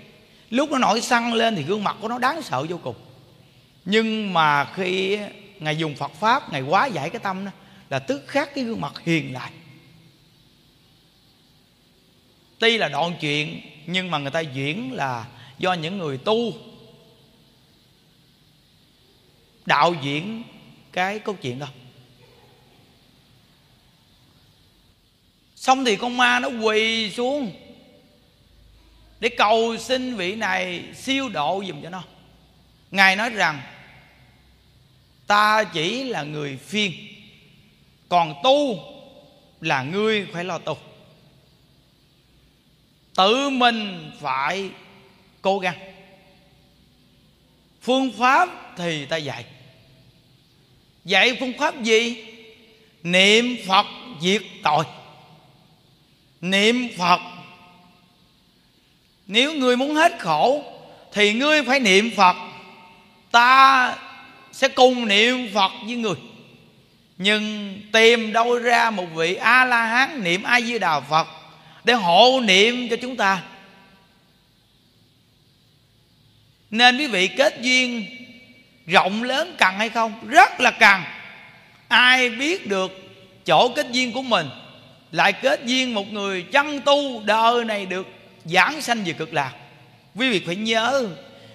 Lúc nó nổi sân lên thì gương mặt của nó đáng sợ vô cùng. Nhưng mà khi Ngài dùng Phật Pháp, Ngài quá giải cái tâm đó, Là tức khắc cái gương mặt hiền lại Tuy là đoạn chuyện, Nhưng mà người ta diễn là Do những người tu đạo diễn cái câu chuyện đó. Xong thì con ma nó quỳ xuống để cầu xin vị này siêu độ dùm cho nó. Ngài nói rằng, ta chỉ là người phiên, còn tu là ngươi phải lo tu tự mình phải cố gắng. Phương pháp thì ta dạy. Dạy phương pháp gì? Niệm phật diệt tội. Niệm phật. Nếu ngươi muốn hết khổ thì ngươi phải niệm phật. Ta sẽ cùng niệm phật với người. Nhưng tìm đâu ra một vị a la hán niệm a di đà phật để hộ niệm cho chúng ta. Nên quý vị kết duyên rộng lớn cần hay không? Rất là cần ai biết được chỗ kết duyên của mình, lại kết duyên một người chân tu đời này được giảng sanh về cực lạc. Quý vị phải nhớ,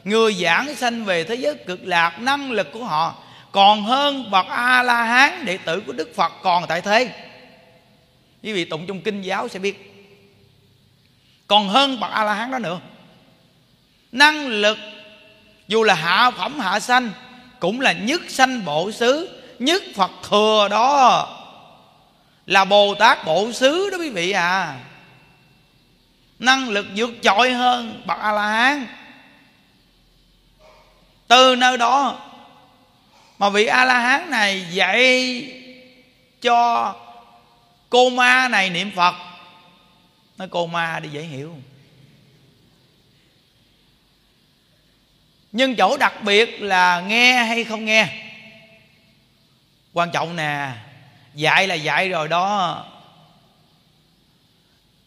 người giảng sanh về thế giới cực lạc, năng lực của họ còn hơn bậc a la hán đệ tử của đức phật còn tại thế. Quý vị tụng trong kinh giáo sẽ biết còn hơn bậc a la hán đó nữa. Năng lực, dù là hạ phẩm, hạ sanh, cũng là nhất sanh bộ xứ, nhất phật thừa đó. Là bồ tát bộ xứ đó quý vị à. Năng lực vượt trội hơn bậc a la hán từ nơi đó mà vị a la hán này dạy cho cô ma này niệm phật nói cô ma đi dễ hiểu. Nhưng chỗ đặc biệt là nghe hay không nghe? Quan trọng nè, dạy là dạy rồi đó.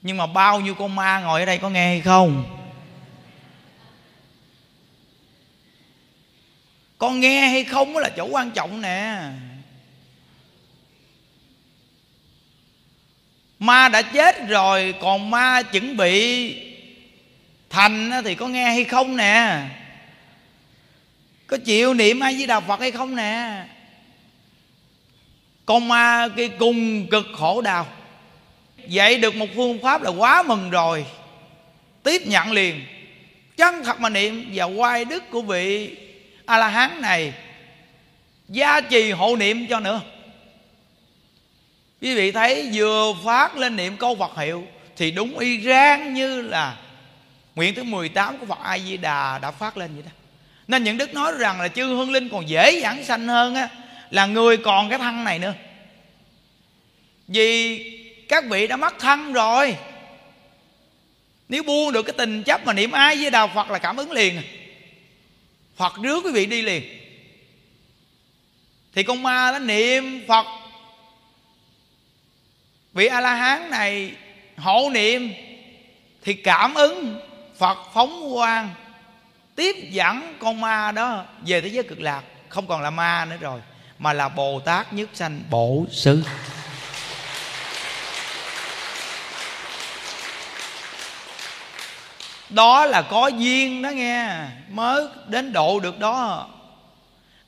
Nhưng mà bao nhiêu con ma ngồi ở đây có nghe hay không? Con nghe hay không là chỗ quan trọng nè. Ma đã chết rồi, còn ma chuẩn bị thành thì có nghe hay không nè? Có chịu niệm ai với đạo phật hay không nè? Con ma cái cùng cực khổ đau. Dạy được một phương pháp là quá mừng rồi. Tiếp nhận liền. Chân thật mà niệm và quay đức của vị a la hán này. Gia trì hộ niệm cho nữa quý vị thấy vừa phát lên niệm câu Phật hiệu thì đúng y rang như là nguyện thứ 18 của Phật A Di Đà đã phát lên vậy đó. Nên những đức nói rằng là chư hương linh còn dễ giảng sanh hơn á, là người còn cái thân này nữa. Vì các vị đã mất thân rồi. Nếu buông được cái tình chấp mà niệm ai với đạo phật là cảm ứng liền. Phật rước quý vị đi liền. Thì con ma nó niệm phật vị a la hán này hộ niệm thì cảm ứng phật phóng quang, tiếp dẫn con ma đó về thế giới cực lạc. Không còn là ma nữa rồi, mà là bồ tát nhất sanh bổ sư. Đó là có duyên đó nghe, mới đến độ được đó.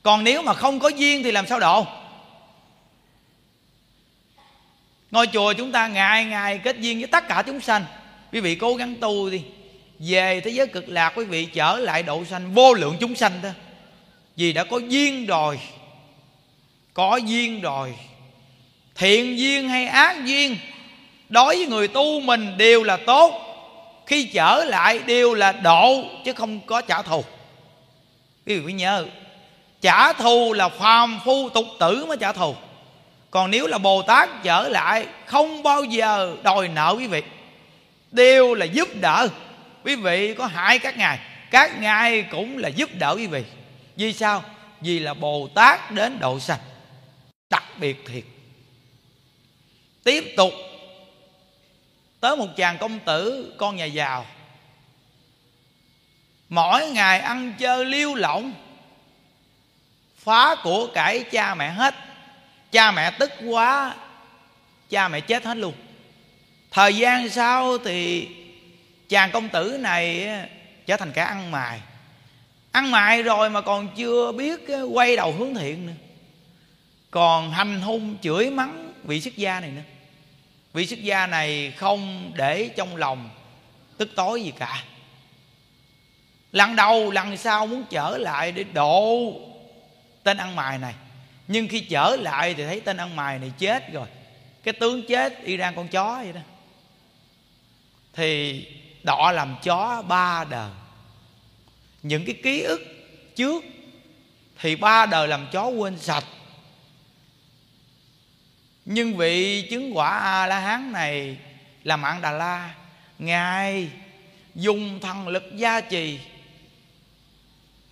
Còn nếu mà không có duyên thì làm sao độ? Ngôi chùa chúng ta ngày ngày kết duyên với tất cả chúng sanh. Quý vị cố gắng tu đi. Về thế giới cực lạc, quý vị trở lại độ sanh vô lượng chúng sanh đó. Vì đã có duyên rồi, có duyên rồi. Thiện duyên hay ác duyên, đối với người tu mình đều là tốt. Khi trở lại đều là độ, chứ không có trả thù. Quý vị phải nhớ, trả thù là phàm phu tục tử mới trả thù còn nếu là bồ tát trở lại, không bao giờ đòi nợ quý vị. Đều là giúp đỡ. Quý vị có hại các ngài các ngài cũng là giúp đỡ quý vị. Vì sao? Vì là bồ tát đến độ sanh. Đặc biệt thiệt. Tiếp tục. Tới một chàng công tử, con nhà giàu. Mỗi ngày ăn chơi liêu lỏng, phá của cải cha mẹ hết cha mẹ tức quá, cha mẹ chết hết luôn. Thời gian sau thì chàng công tử này trở thành kẻ ăn mài ăn mài rồi mà còn chưa biết quay đầu hướng thiện nữa. Còn hành hung, chửi mắng vị xuất gia này nữa. Vị xuất gia này không để trong lòng tức tối gì cả. Lần đầu, lần sau muốn trở lại để độ tên ăn mài này nhưng khi trở lại thì thấy tên ăn mày này chết rồi. Cái tướng chết iran ra con chó vậy đó. Thì đọ làm chó ba đời. Những cái ký ức trước thì ba đời làm chó quên sạch. Nhưng vị chứng quả a la hán này là mạng đà la, ngài dùng thần lực gia trì,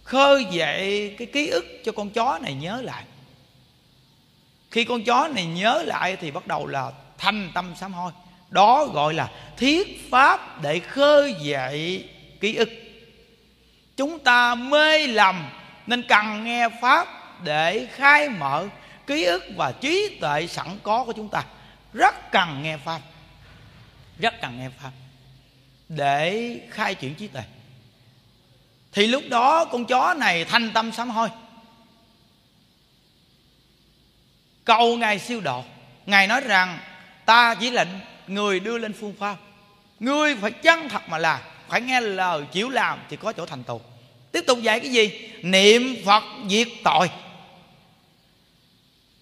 khơi dậy cái ký ức cho con chó này nhớ lại khi con chó này nhớ lại thì bắt đầu là thanh tâm sám hối. Đó gọi là thiết pháp để khơi dậy ký ức. Chúng ta mê lầm nên cần nghe pháp để khai mở ký ức và trí tuệ sẵn có của chúng ta. Rất cần nghe pháp. Rất cần nghe pháp để khai triển trí tuệ. Thì lúc đó con chó này thanh tâm sám hối. Cầu ngài siêu độ. Ngài nói rằng, ta chỉ là người đưa lên phương pháp. Ngươi phải chân thật mà làm, phải nghe lời chịu làm thì có chỗ thành tựu. Tiếp tục dạy cái gì? Niệm phật diệt tội.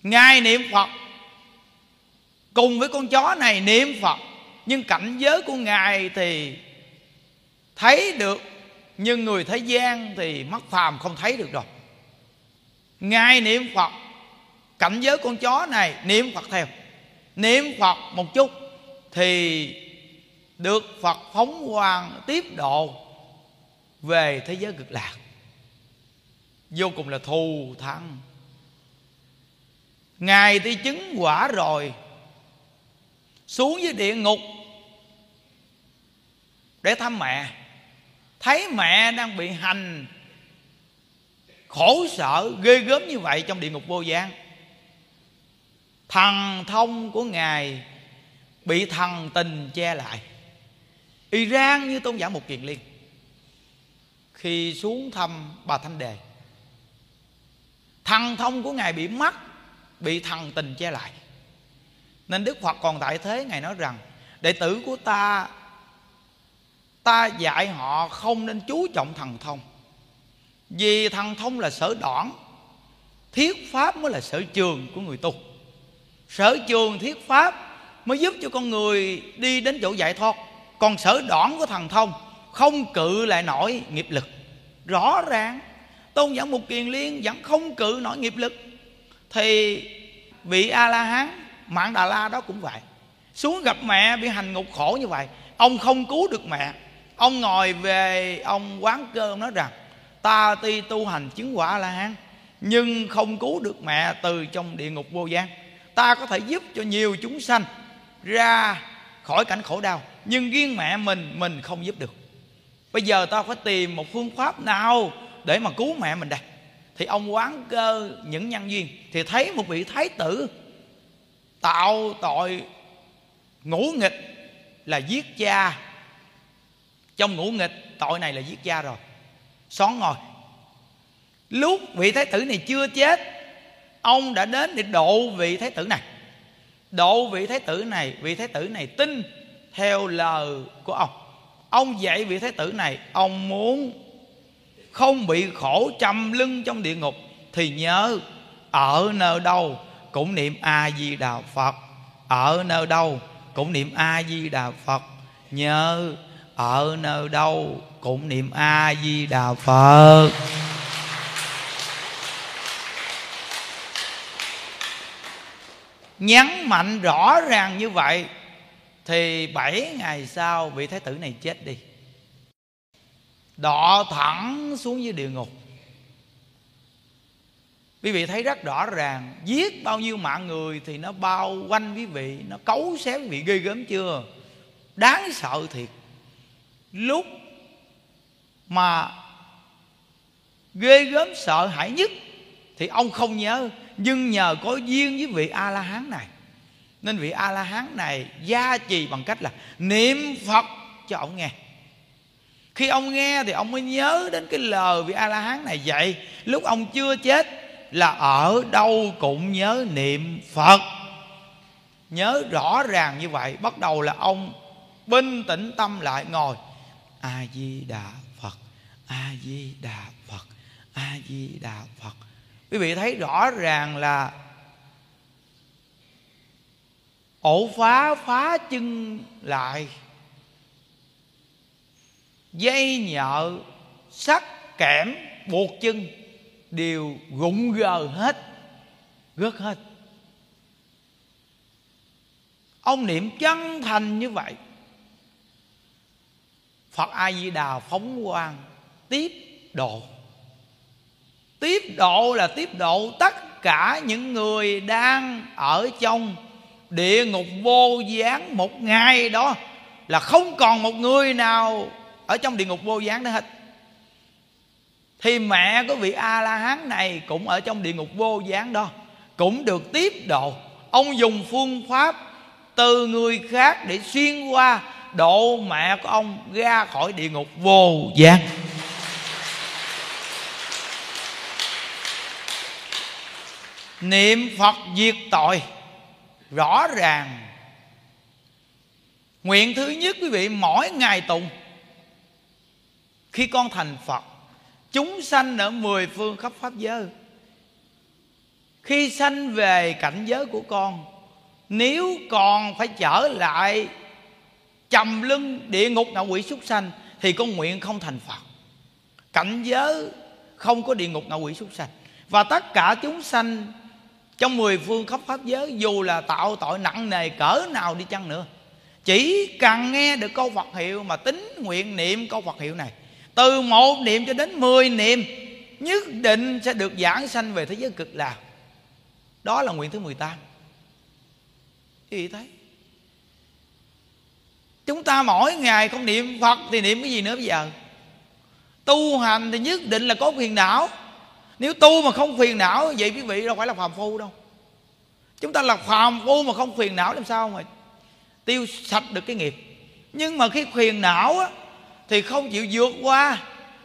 Ngài niệm phật. Cùng với con chó này niệm phật. Nhưng cảnh giới của ngài thì thấy được, nhưng người thế gian thì mắt phàm không thấy được rồi. Ngài niệm phật cảnh giới con chó này, niệm phật theo. Niệm phật một chút thì được phật phóng quang tiếp độ về thế giới cực lạc. Vô cùng là thù thắng. Ngài thì chứng quả rồi, xuống dưới địa ngục để thăm mẹ. Thấy mẹ đang bị hành khổ sở, ghê gớm như vậy trong địa ngục vô gian thần thông của ngài bị thần tình che lại. Iran như tôn giả một kiền liên. Khi xuống thăm bà thanh đề thần thông của ngài bị mất, bị thần tình che lại. Nên đức phật còn tại thế, ngài nói rằng, đệ tử của ta ta dạy họ không nên chú trọng thần thông. Vì thần thông là sở đoạn thiết pháp mới là sở trường của người tu sở trường thiết pháp mới giúp cho con người đi đến chỗ giải thoát. Còn sở đoạn của thần thông không cự lại nổi nghiệp lực. Rõ ràng, tôn giả mục kiền liên vẫn không cự nổi nghiệp lực. Thì vị a la hán mạng đà la đó cũng vậy. Xuống gặp mẹ bị hành ngục khổ như vậy, ông không cứu được mẹ. Ông ngồi về, ông quán cơ ông nói rằng, ta tuy tu hành chứng quả a la hán nhưng không cứu được mẹ từ trong địa ngục vô gian ta có thể giúp cho nhiều chúng sanh ra khỏi cảnh khổ đau, nhưng riêng mẹ mình mình không giúp được. Bây giờ ta phải tìm một phương pháp nào để mà cứu mẹ mình đây? Thì ông quán cơ những nhân duyên thì thấy một vị thái tử tạo tội ngũ nghịch là giết cha. Trong ngũ nghịch, tội này là giết cha rồi. Xón ngồi. Lúc vị thái tử này chưa chết ông đã đến để độ vị thái tử này. Độ vị thái tử này, vị thái tử này tin theo lời của ông. Ông dạy vị thái tử này, ông muốn không bị khổ trầm lưng trong địa ngục thì nhớ ở nơi đâu cũng niệm a di đà phật. Ở nơi đâu cũng niệm a di đà phật. Nhớ ở nơi đâu cũng niệm a di đà phật. Nhấn mạnh rõ ràng như vậy, thì bảy ngày sau vị thái tử này chết đi. Đọ thẳng xuống dưới địa ngục. Quý vị thấy rất rõ ràng, giết bao nhiêu mạng người thì nó bao quanh quý vị, nó cấu xé quý vị ghê gớm chưa? Đáng sợ thiệt. Lúc mà ghê gớm sợ hãi nhất thì ông không nhớ nhưng nhờ có duyên với vị a la hán này, nên vị a la hán này gia trì bằng cách là niệm phật cho ông nghe. Khi ông nghe thì ông mới nhớ đến cái lời vị a la hán này dạy. Lúc ông chưa chết là ở đâu cũng nhớ niệm phật. Nhớ rõ ràng như vậy, bắt đầu là ông bình tĩnh tâm lại ngồi. A di đà phật a di đà phật a di đà phật quý vị thấy rõ ràng là ổ phá phá chân lại, dây nhợ, sắt, kẽm, buộc chân đều rụng gờ hết, rớt hết. Ông niệm chân thành như vậy. Phật a di đà phóng quang tiếp độ tiếp độ là tiếp độ tất cả những người đang ở trong địa ngục vô gián một ngày đó, là không còn một người nào ở trong địa ngục vô gián nữa hết. Thì mẹ của vị a la hán này cũng ở trong địa ngục vô gián đó, cũng được tiếp độ. Ông dùng phương pháp từ người khác để xuyên qua độ mẹ của ông ra khỏi địa ngục vô gián. Niệm phật diệt tội. Rõ ràng. Nguyện thứ nhất, quý vị, mỗi ngày tụng khi con thành phật, chúng sanh ở mười phương khắp pháp giới. Khi sanh về cảnh giới của con, nếu còn phải trở lại trầm lưng địa ngục ngạ quỷ súc sanh, thì con nguyện không thành phật. Cảnh giới không có địa ngục ngạ quỷ súc sanh. Và tất cả chúng sanh trong mười phương khắp pháp giới, dù là tạo tội nặng nề, cỡ nào đi chăng nữa, chỉ cần nghe được câu Phật hiệu mà tính nguyện niệm câu Phật hiệu này, từ một niệm cho đến mười niệm, nhất định sẽ được giảng sanh về thế giới cực lạc. Đó là nguyện thứ 18 quý vị thấy? Chúng ta mỗi ngày không niệm phật thì niệm cái gì nữa bây giờ? Tu hành thì nhất định là có phiền não nếu tu mà không phiền não vậy quý vị đâu phải là phàm phu đâu. Chúng ta là phàm phu mà không phiền não làm sao mà tiêu sạch được cái nghiệp? Nhưng mà khi phiền não á, thì không chịu vượt qua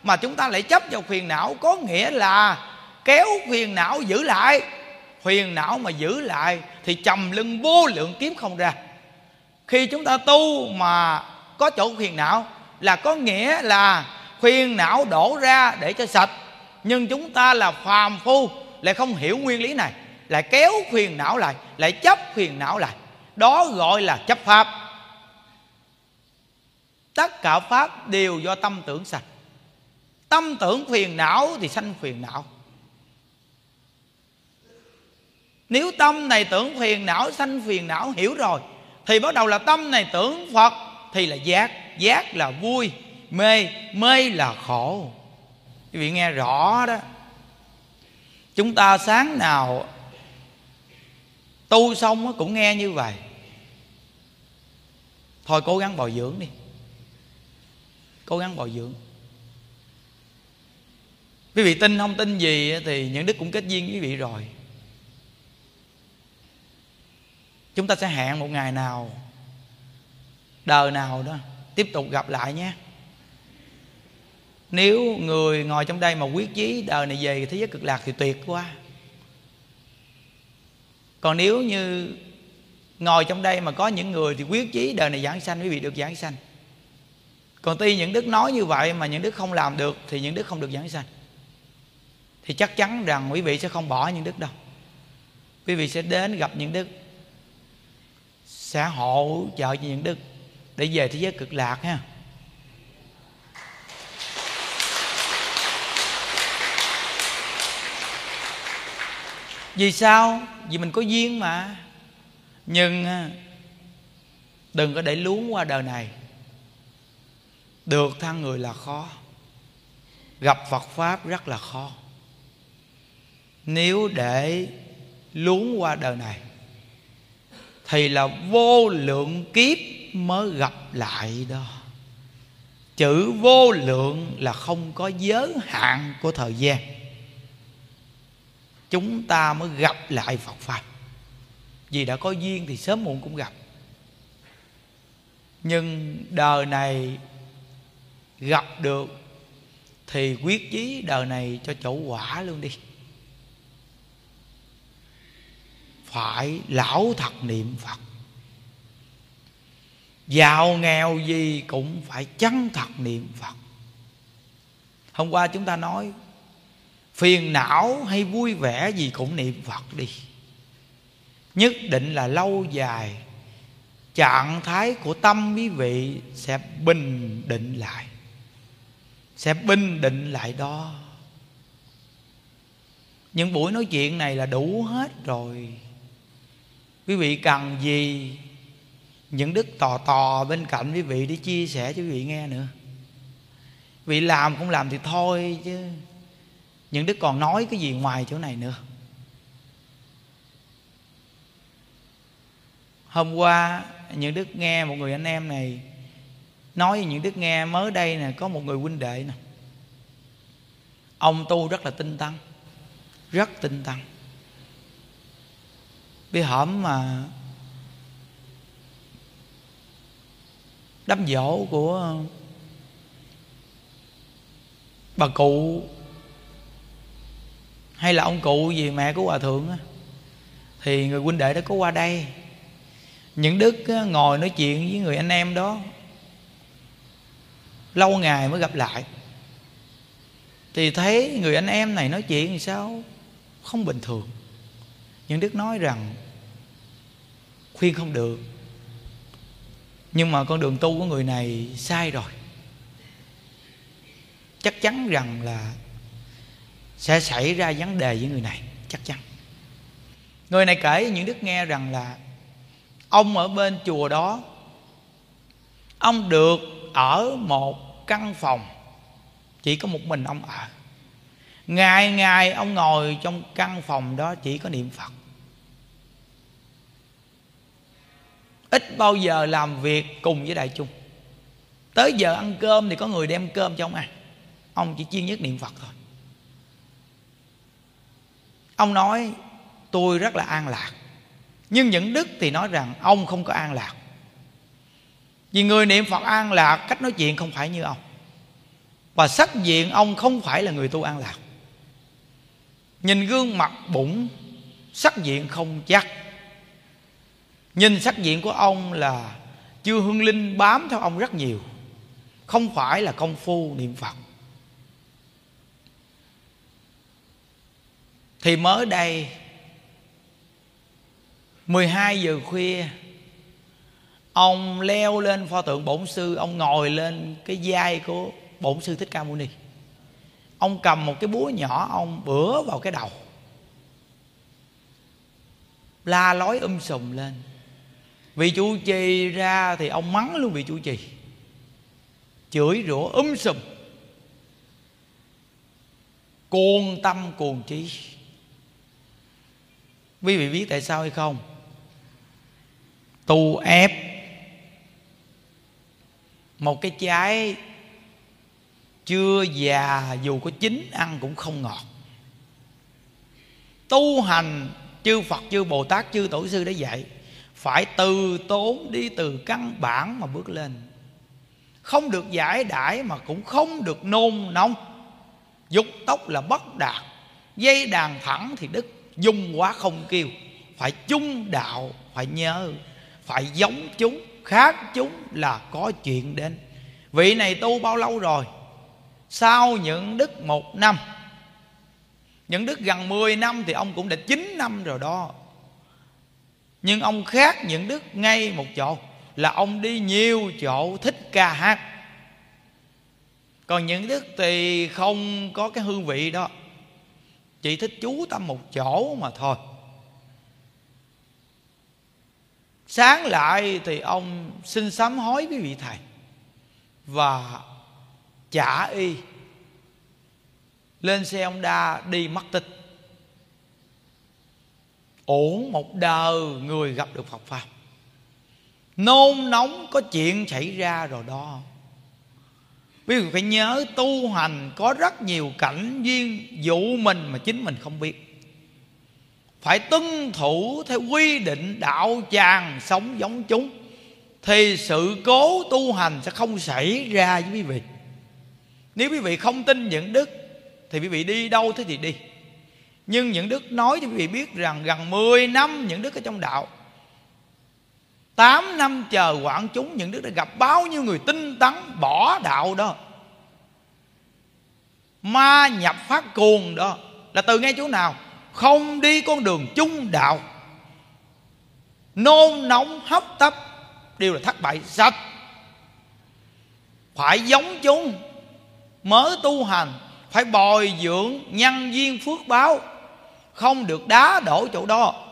mà chúng ta lại chấp vào phiền não. Có nghĩa là kéo phiền não giữ lại. Phiền não mà giữ lại thì trầm lưng vô lượng kiếm không ra. Khi chúng ta tu mà có chỗ phiền não là có nghĩa là phiền não đổ ra để cho sạch nhưng chúng ta là phàm phu, lại không hiểu nguyên lý này, lại kéo phiền não lại lại chấp phiền não lại. Đó gọi là chấp pháp. Tất cả pháp đều do tâm tưởng sạch. Tâm tưởng phiền não thì sanh phiền não. Nếu tâm này tưởng phiền não, sanh phiền não, hiểu rồi, thì bắt đầu là tâm này tưởng phật thì là giác. Giác là vui, mê mê là khổ quý vị nghe rõ đó. Chúng ta sáng nào tu xong cũng nghe như vậy. Thôi cố gắng bồi dưỡng đi. Cố gắng bồi dưỡng. Quý vị tin không tin gì thì những đức cũng kết duyên với quý vị rồi. Chúng ta sẽ hẹn một ngày nào, đời nào đó, tiếp tục gặp lại nhé nếu người ngồi trong đây mà quyết chí đời này về thế giới cực lạc thì tuyệt quá. Còn nếu như ngồi trong đây mà có những người thì quyết chí đời này giảng sanh quý vị được giảng sanh. Còn tuy những đức nói như vậy mà những đức không làm được thì những đức không được giảng sanh. Thì chắc chắn rằng quý vị sẽ không bỏ những đức đâu. Quý vị sẽ đến gặp những đức, sẽ hỗ trợ cho những đức để về thế giới cực lạc ha. Vì sao? Vì mình có duyên mà. Nhưng đừng có để luống qua đời này. Được thăng người là khó. Gặp phật pháp rất là khó. Nếu để luống qua đời này, thì là vô lượng kiếp mới gặp lại đó. Chữ vô lượng là không có giới hạn của thời gian chúng ta mới gặp lại phật pháp. Vì đã có duyên thì sớm muộn cũng gặp. Nhưng đời này gặp được thì quyết chí đời này cho chỗ quả luôn đi. Phải lão thật niệm phật. Giàu nghèo gì cũng phải chân thật niệm phật. Hôm qua chúng ta nói phiền não hay vui vẻ gì cũng niệm phật đi. Nhất định là lâu dài, trạng thái của tâm quý vị sẽ bình định lại, sẽ bình định lại đó. Những buổi nói chuyện này là đủ hết rồi. Quý vị cần gì? Những đức tò tò bên cạnh quý vị để chia sẻ cho quý vị nghe nữa. Vị làm cũng làm thì thôi chứ những đức còn nói cái gì ngoài chỗ này nữa. Hôm qua, những đức nghe một người anh em này nói với những đức nghe mới đây nè, có một người huynh đệ nè. Ông tu rất là tinh tăng rất tinh tăng bị hổm mà đám dỗ của bà cụ hay là ông cụ gì, mẹ của hòa thượng á? Thì người huynh đệ đó có qua đây. Những đức ngồi nói chuyện với người anh em đó. Lâu ngày mới gặp lại. Thì thấy người anh em này nói chuyện thì sao? Không bình thường. Những đức nói rằng, khuyên không được. Nhưng mà con đường tu của người này sai rồi. Chắc chắn rằng là sẽ xảy ra vấn đề với người này, chắc chắn. Người này kể những đức nghe rằng là ông ở bên chùa đó, ông được ở một căn phòng, chỉ có một mình ông ở. Ngày ngày ông ngồi trong căn phòng đó chỉ có niệm phật. Ít bao giờ làm việc cùng với đại chúng. Tới giờ ăn cơm thì có người đem cơm cho ông ăn. Ông chỉ chuyên nhất niệm phật thôi ông nói, tôi rất là an lạc. Nhưng những đức thì nói rằng, ông không có an lạc. Vì người niệm phật an lạc, cách nói chuyện không phải như ông. Và sắc diện ông không phải là người tu an lạc. Nhìn gương mặt bụng, sắc diện không chắc. Nhìn sắc diện của ông là chưa hương linh bám theo ông rất nhiều. Không phải là công phu niệm phật. Thì mới đây 12 giờ khuya, Ông leo lên pho tượng bổn sư, Ông ngồi lên cái vai của bổn sư Thích Ca Mâu Ni. Ông cầm một cái búa nhỏ, Ông bữa vào cái đầu, La lói um sùm lên. Vị chủ trì ra thì ông mắng luôn vị chủ trì, Chửi rủa um sùm. Cuồng tâm cuồng trí. Quý vị biết tại sao hay không? Tu ép. Một cái trái Chưa già dù có chín ăn cũng không ngọt. Tu hành Chư Phật, chư Bồ Tát, chư Tổ sư đã dạy Phải từ tốn đi từ căn bản mà bước lên. Không được giải đãi mà cũng không được nôn nóng. Dục tốc là bất đạt Dây đàn thẳng thì đức dung quá không kêu. Phải chung đạo, phải nhớ, phải giống chúng, khác chúng là có chuyện đến. Vị này tu bao lâu rồi? Sau những đức một năm. Những đức gần 10 năm thì ông cũng đã 9 năm rồi đó. Nhưng ông khác những đức ngay một chỗ, là ông đi nhiều chỗ thích ca hát. Còn những đức thì không có cái hương vị đó chỉ thích chú tâm một chỗ mà thôi. Sáng lại thì ông xin sám hối với vị thầy và trả y. Lên xe ông đa đi mất tích ổn một đời người gặp được phật pháp. Nôn nóng có chuyện xảy ra rồi đó quý vị phải nhớ tu hành có rất nhiều cảnh duyên dụ mình mà chính mình không biết. Phải tuân thủ theo quy định đạo tràng sống giống chúng, thì sự cố tu hành sẽ không xảy ra với quý vị. Nếu quý vị không tin những đức, thì quý vị đi đâu thế thì đi. Nhưng những đức nói cho quý vị biết rằng gần 10 năm những đức ở trong đạo. 8 năm chờ quản chúng, những đức đã gặp bao nhiêu người tinh tấn, bỏ đạo đó. Ma nhập phát cuồng đó, Là từ ngay chỗ nào? Không đi con đường chung đạo. Nôn nóng hấp tấp, Đều là thất bại sạch. Phải giống chúng Mới tu hành, Phải bồi dưỡng nhân duyên phước báo. Không được đá đổ chỗ đó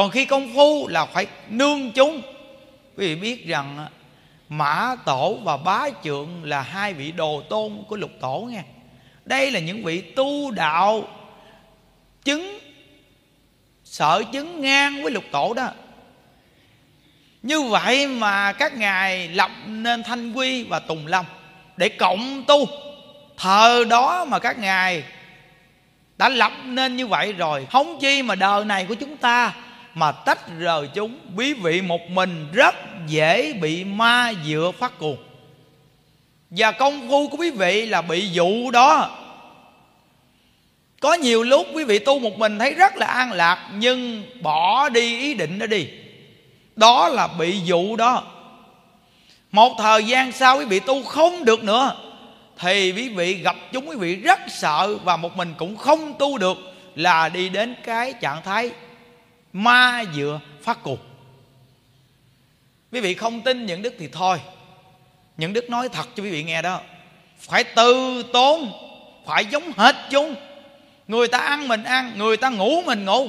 còn khi công phu là phải nương chúng. Quý vị biết rằng mã tổ và bá trượng là hai vị đồ tôn của lục tổ nghe. Đây là những vị tu đạo chứng sợ chứng ngang với lục tổ đó. Như vậy mà các ngài lập nên thanh quy và tùng lâm để cộng tu. Thờ đó mà các ngài đã lập nên như vậy rồi không chi mà đời này của chúng ta mà tách rời chúng. Quý vị một mình rất dễ bị ma dựa phát cuồng. Và công phu của quý vị là bị dụ đó. Có nhiều lúc quý vị tu một mình thấy rất là an lạc, nhưng bỏ đi ý định đó đi. Đó là bị dụ đó. Một thời gian sau quý vị tu không được nữa, thì quý vị gặp chúng quý vị rất sợ và một mình cũng không tu được, là đi đến cái trạng thái ma dựa phát cuộc quý vị không tin những đức thì thôi. Những đức nói thật cho quý vị nghe đó. Phải từ tốn, phải giống hết chúng. Người ta ăn mình ăn, người ta ngủ mình ngủ.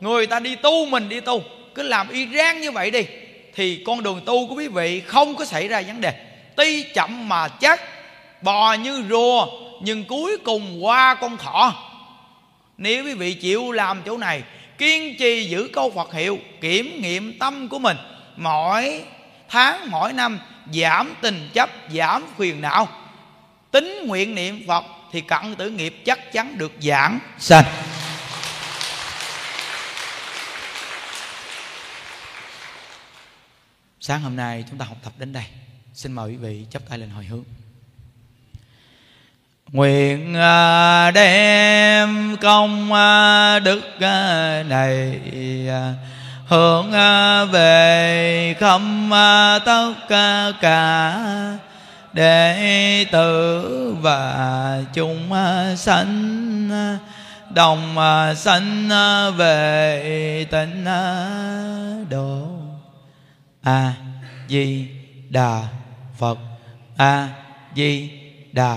Người ta đi tu mình đi tu. Cứ làm y rang như vậy đi, thì con đường tu của quý vị không có xảy ra vấn đề. Tuy chậm mà chắc, bò như rùa, nhưng cuối cùng qua con thỏ. nếu quý vị chịu làm chỗ này kiên trì giữ câu phật hiệu, kiểm nghiệm tâm của mình. Mỗi tháng, mỗi năm, giảm tình chấp, giảm phiền não. Tính nguyện niệm phật thì cận tử nghiệp chắc chắn được giảng sanh. Sáng hôm nay chúng ta học tập đến đây. Xin mời quý vị chắp tay lên hồi hướng nguyện à, đem công à, đức à, này hướng về khâm tất cả đệ tử và chúng sanh đồng sanh về tịnh độ. A di đà phật. A di đà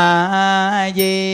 a di